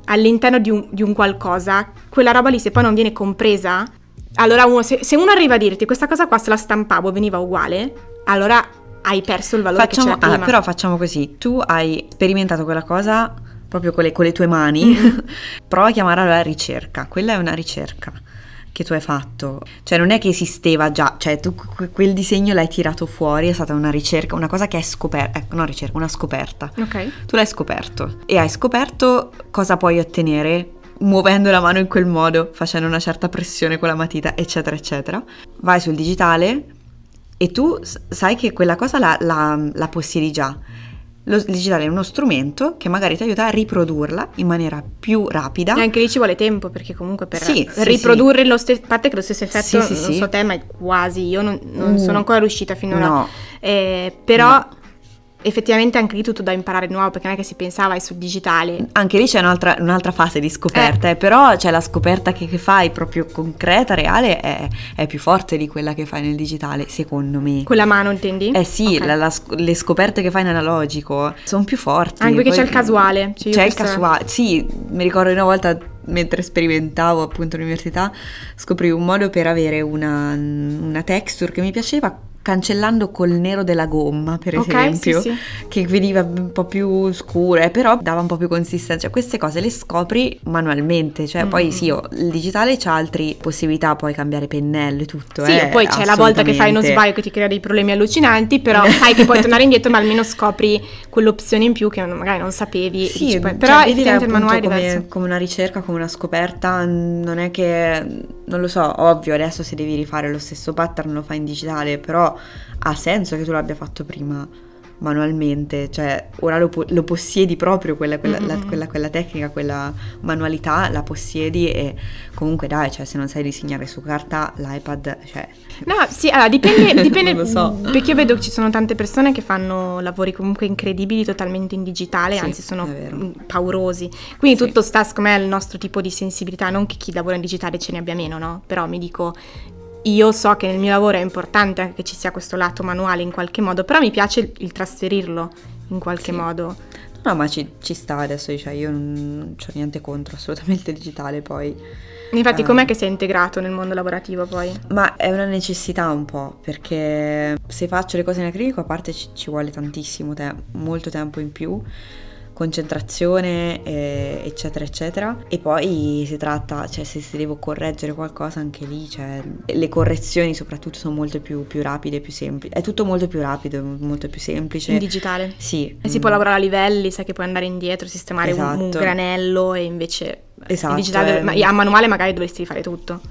[SPEAKER 1] all'interno di un, di un qualcosa, quella roba lì se poi non viene compresa, allora uno, se, se, uno arriva a dirti questa cosa qua se la stampavo veniva uguale, allora hai perso il valore
[SPEAKER 2] facciamo,
[SPEAKER 1] che c'era
[SPEAKER 2] ah, però facciamo così, tu hai sperimentato quella cosa proprio con le, con le tue mani, mm-hmm. prova a chiamarla la ricerca, quella è una ricerca che tu hai fatto, cioè non è che esisteva già, cioè tu quel disegno l'hai tirato fuori, è stata una ricerca, una cosa che hai scoperto, ecco, no ricerca, una scoperta.
[SPEAKER 1] Ok.
[SPEAKER 2] Tu l'hai scoperto e hai scoperto cosa puoi ottenere muovendo la mano in quel modo, facendo una certa pressione con la matita, eccetera, eccetera. Vai sul digitale e tu sai che quella cosa la, la, la possiedi già lo digitale è uno strumento che magari ti aiuta a riprodurla in maniera più rapida.
[SPEAKER 1] E anche lì ci vuole tempo perché comunque per sì, riprodurre sì, lo stesso, a parte che lo stesso effetto, sì, non so te, ma quasi, io non, non uh, sono ancora riuscita finora. No. Eh, però... No effettivamente anche lì tutto da imparare nuovo perché non è che si pensava sul digitale.
[SPEAKER 2] Anche lì c'è un'altra, un'altra fase di scoperta, eh. Eh, però c'è la scoperta che, che, fai proprio concreta, reale, è, è, più forte di quella che fai nel digitale, secondo me.
[SPEAKER 1] Con la mano intendi?
[SPEAKER 2] Eh sì, okay. la, la, le scoperte che fai in analogico sono più forti.
[SPEAKER 1] Anche perché Poi, c'è il casuale.
[SPEAKER 2] Cioè c'è il casuale, sì, mi ricordo una volta mentre sperimentavo appunto all'università scoprì un modo per avere una, una texture che mi piaceva cancellando col nero della gomma, per okay, esempio, sì, sì. che veniva un po' più scura, eh, però dava un po' più consistenza. Cioè, queste cose le scopri manualmente, cioè mm. poi sì, io, il digitale c'ha altre possibilità, puoi cambiare pennello e tutto.
[SPEAKER 1] Sì,
[SPEAKER 2] eh,
[SPEAKER 1] poi c'è la volta che fai uno sbaglio che ti crea dei problemi allucinanti, però sai che puoi tornare indietro, ma almeno scopri quell'opzione in più che magari non sapevi.
[SPEAKER 2] Sì, dici, poi, però cioè, il manuale come, come una ricerca, come una scoperta, non è che non lo so, ovvio, adesso se devi rifare lo stesso pattern lo fai in digitale, però ha senso che tu l'abbia fatto prima manualmente, cioè ora lo, lo possiedi proprio quella, quella, la, quella, quella, tecnica, quella manualità, la possiedi e comunque dai, cioè se non sai disegnare su carta l'iPad, cioè...
[SPEAKER 1] No, sì, allora dipende, dipende lo so. perché io vedo che ci sono tante persone che fanno lavori comunque incredibili totalmente in digitale, sì, anzi sono paurosi, quindi sì. tutto sta secondo me al nostro tipo di sensibilità, non che chi lavora in digitale ce ne abbia meno, no? Però mi dico io so che nel mio lavoro è importante anche che ci sia questo lato manuale in qualche modo, però mi piace il, il trasferirlo in qualche sì. modo.
[SPEAKER 2] No, ma ci, ci sta adesso, cioè io non ho niente contro assolutamente digitale poi.
[SPEAKER 1] Infatti, uh, com'è che sei integrato nel mondo lavorativo poi?
[SPEAKER 2] Ma è una necessità un po', perché se faccio le cose in acrilico, a parte ci, ci vuole tantissimo tempo, molto tempo in più concentrazione, eh, eccetera, eccetera. E poi si tratta, cioè se, se devo correggere qualcosa anche lì, cioè, le correzioni soprattutto sono molto più, più rapide, più semplici. È tutto molto più rapido, molto più semplice.
[SPEAKER 1] In digitale?
[SPEAKER 2] Sì.
[SPEAKER 1] E si può lavorare a livelli, sai che puoi andare indietro, sistemare esatto. un, un, esatto. granello e invece... Esatto. In digitale, ma a manuale magari dovresti fare tutto.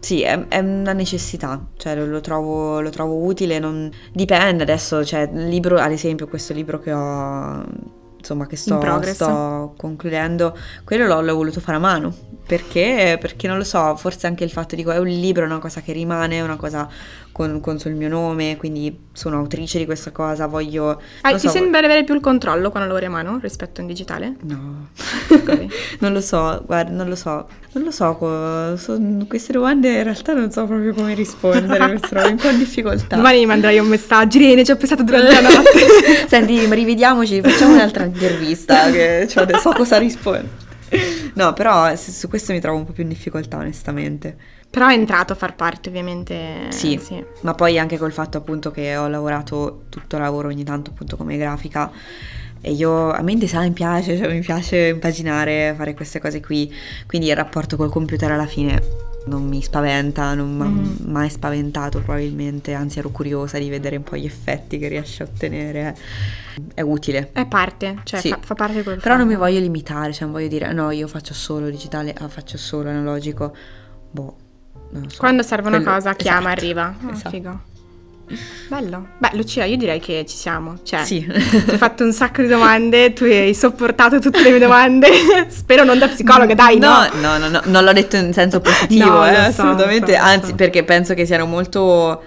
[SPEAKER 2] Sì, è, è, una necessità, cioè lo, trovo, lo trovo utile, non... dipende adesso, cioè il libro, ad esempio questo libro che ho insomma che sto, sto concludendo, quello l'ho, l'ho, voluto fare a mano. Perché? Perché non lo so, forse anche il fatto di che è un libro, è una cosa che rimane, è una cosa con, con sul mio nome, quindi sono autrice di questa cosa, voglio...
[SPEAKER 1] Ah, ti so, sembra avere più il controllo quando lavori a mano rispetto in digitale?
[SPEAKER 2] No, okay. non lo so, guarda, non lo so, non lo so, so, queste domande in realtà non so proprio come rispondere, mi trovo un po' in difficoltà.
[SPEAKER 1] Domani mi manderai un messaggio, Irene, ci ho pensato durante la notte.
[SPEAKER 2] Senti, rivediamoci, facciamo un'altra intervista, che cioè, so cosa rispondere. No, però su questo mi trovo un po' più in difficoltà, onestamente.
[SPEAKER 1] Però è entrato a far parte, ovviamente.
[SPEAKER 2] Sì, sì, ma poi anche col fatto appunto che ho lavorato tutto il lavoro ogni tanto appunto come grafica e io a me il design piace, cioè mi piace impaginare, fare queste cose qui, quindi il rapporto col computer alla fine non mi spaventa, non mi ha mm. mai spaventato probabilmente, anzi ero curiosa di vedere un po' gli effetti che riesce a ottenere, è utile.
[SPEAKER 1] È parte, cioè sì. fa, fa, parte
[SPEAKER 2] Però non mi voglio limitare, cioè non voglio dire no io faccio solo digitale, ah, faccio solo analogico, boh, non so.
[SPEAKER 1] Quando serve una Quello... cosa chiama, esatto. arriva, oh, esatto. figo. Bello. Beh, Lucia, io direi che ci siamo. Cioè, sì. ti ho fatto un sacco di domande, tu hai sopportato tutte le mie domande. Spero non da psicologa, dai,
[SPEAKER 2] no. No, no, no, non l'ho detto in senso positivo, no, eh, so, assolutamente. So, Anzi, so. perché penso che siano molto,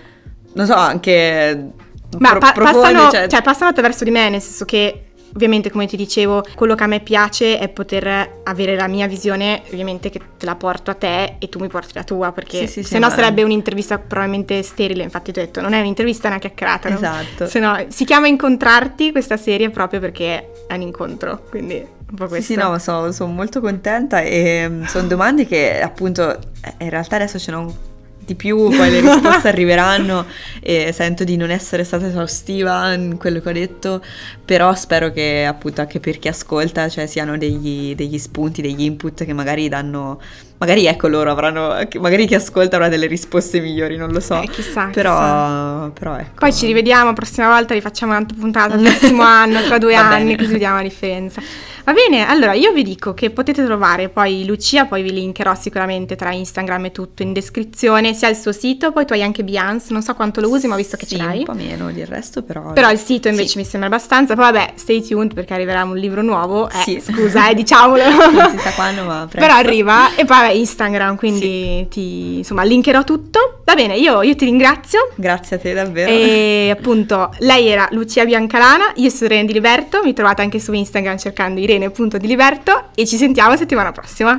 [SPEAKER 2] non so, anche...
[SPEAKER 1] Ma pro- pa- profonde, passano, cioè... cioè, passano attraverso di me, nel senso che Ovviamente, come ti dicevo, quello che a me piace è poter avere la mia visione, ovviamente che te la porto a te e tu mi porti la tua, perché sì, sì, se no sarebbe un'intervista probabilmente sterile. Infatti, ti ho detto, non è un'intervista, è una chiacchierata.
[SPEAKER 2] Esatto.
[SPEAKER 1] Se no, si chiama Incontrarti questa serie proprio perché è un incontro, quindi un po' questo.
[SPEAKER 2] Sì, sì, no, sono, sono molto contenta e mm, sono domande che appunto eh, in realtà adesso ce n'ho di più, poi le risposte arriveranno e sento di non essere stata esaustiva in quello che ho detto, però spero che appunto anche per chi ascolta cioè, siano degli, degli spunti, degli input che magari danno magari ecco loro avranno, magari chi ascolta avrà delle risposte migliori, non lo so.
[SPEAKER 1] Eh, chissà,
[SPEAKER 2] però,
[SPEAKER 1] chissà.
[SPEAKER 2] però ecco.
[SPEAKER 1] Poi ci rivediamo, la prossima volta rifacciamo un'altra puntata, il prossimo anno, tra due anni, così vediamo la differenza. Va bene, allora io vi dico che potete trovare poi Lucia, poi vi linkerò sicuramente tra Instagram e tutto in descrizione, sia il suo sito, poi tu hai anche Beyoncé, non so quanto lo usi, ma ho visto che
[SPEAKER 2] sì,
[SPEAKER 1] ce l'hai.
[SPEAKER 2] un po' meno del resto, però...
[SPEAKER 1] Però il sito invece sì. mi sembra abbastanza, poi vabbè, stay tuned perché arriverà un libro nuovo, eh, sì. scusa, eh, diciamolo.
[SPEAKER 2] non si sa quando, ma presto.
[SPEAKER 1] Però arriva, e poi vabbè, Instagram, quindi ti, insomma, linkerò tutto. Va bene, io, io ti ringrazio.
[SPEAKER 2] Grazie a te davvero.
[SPEAKER 1] E appunto, lei era Lucia Biancalana, io sono Irene Di Liberto, mi trovate anche su Instagram cercando irene.diliberto e ci sentiamo settimana prossima.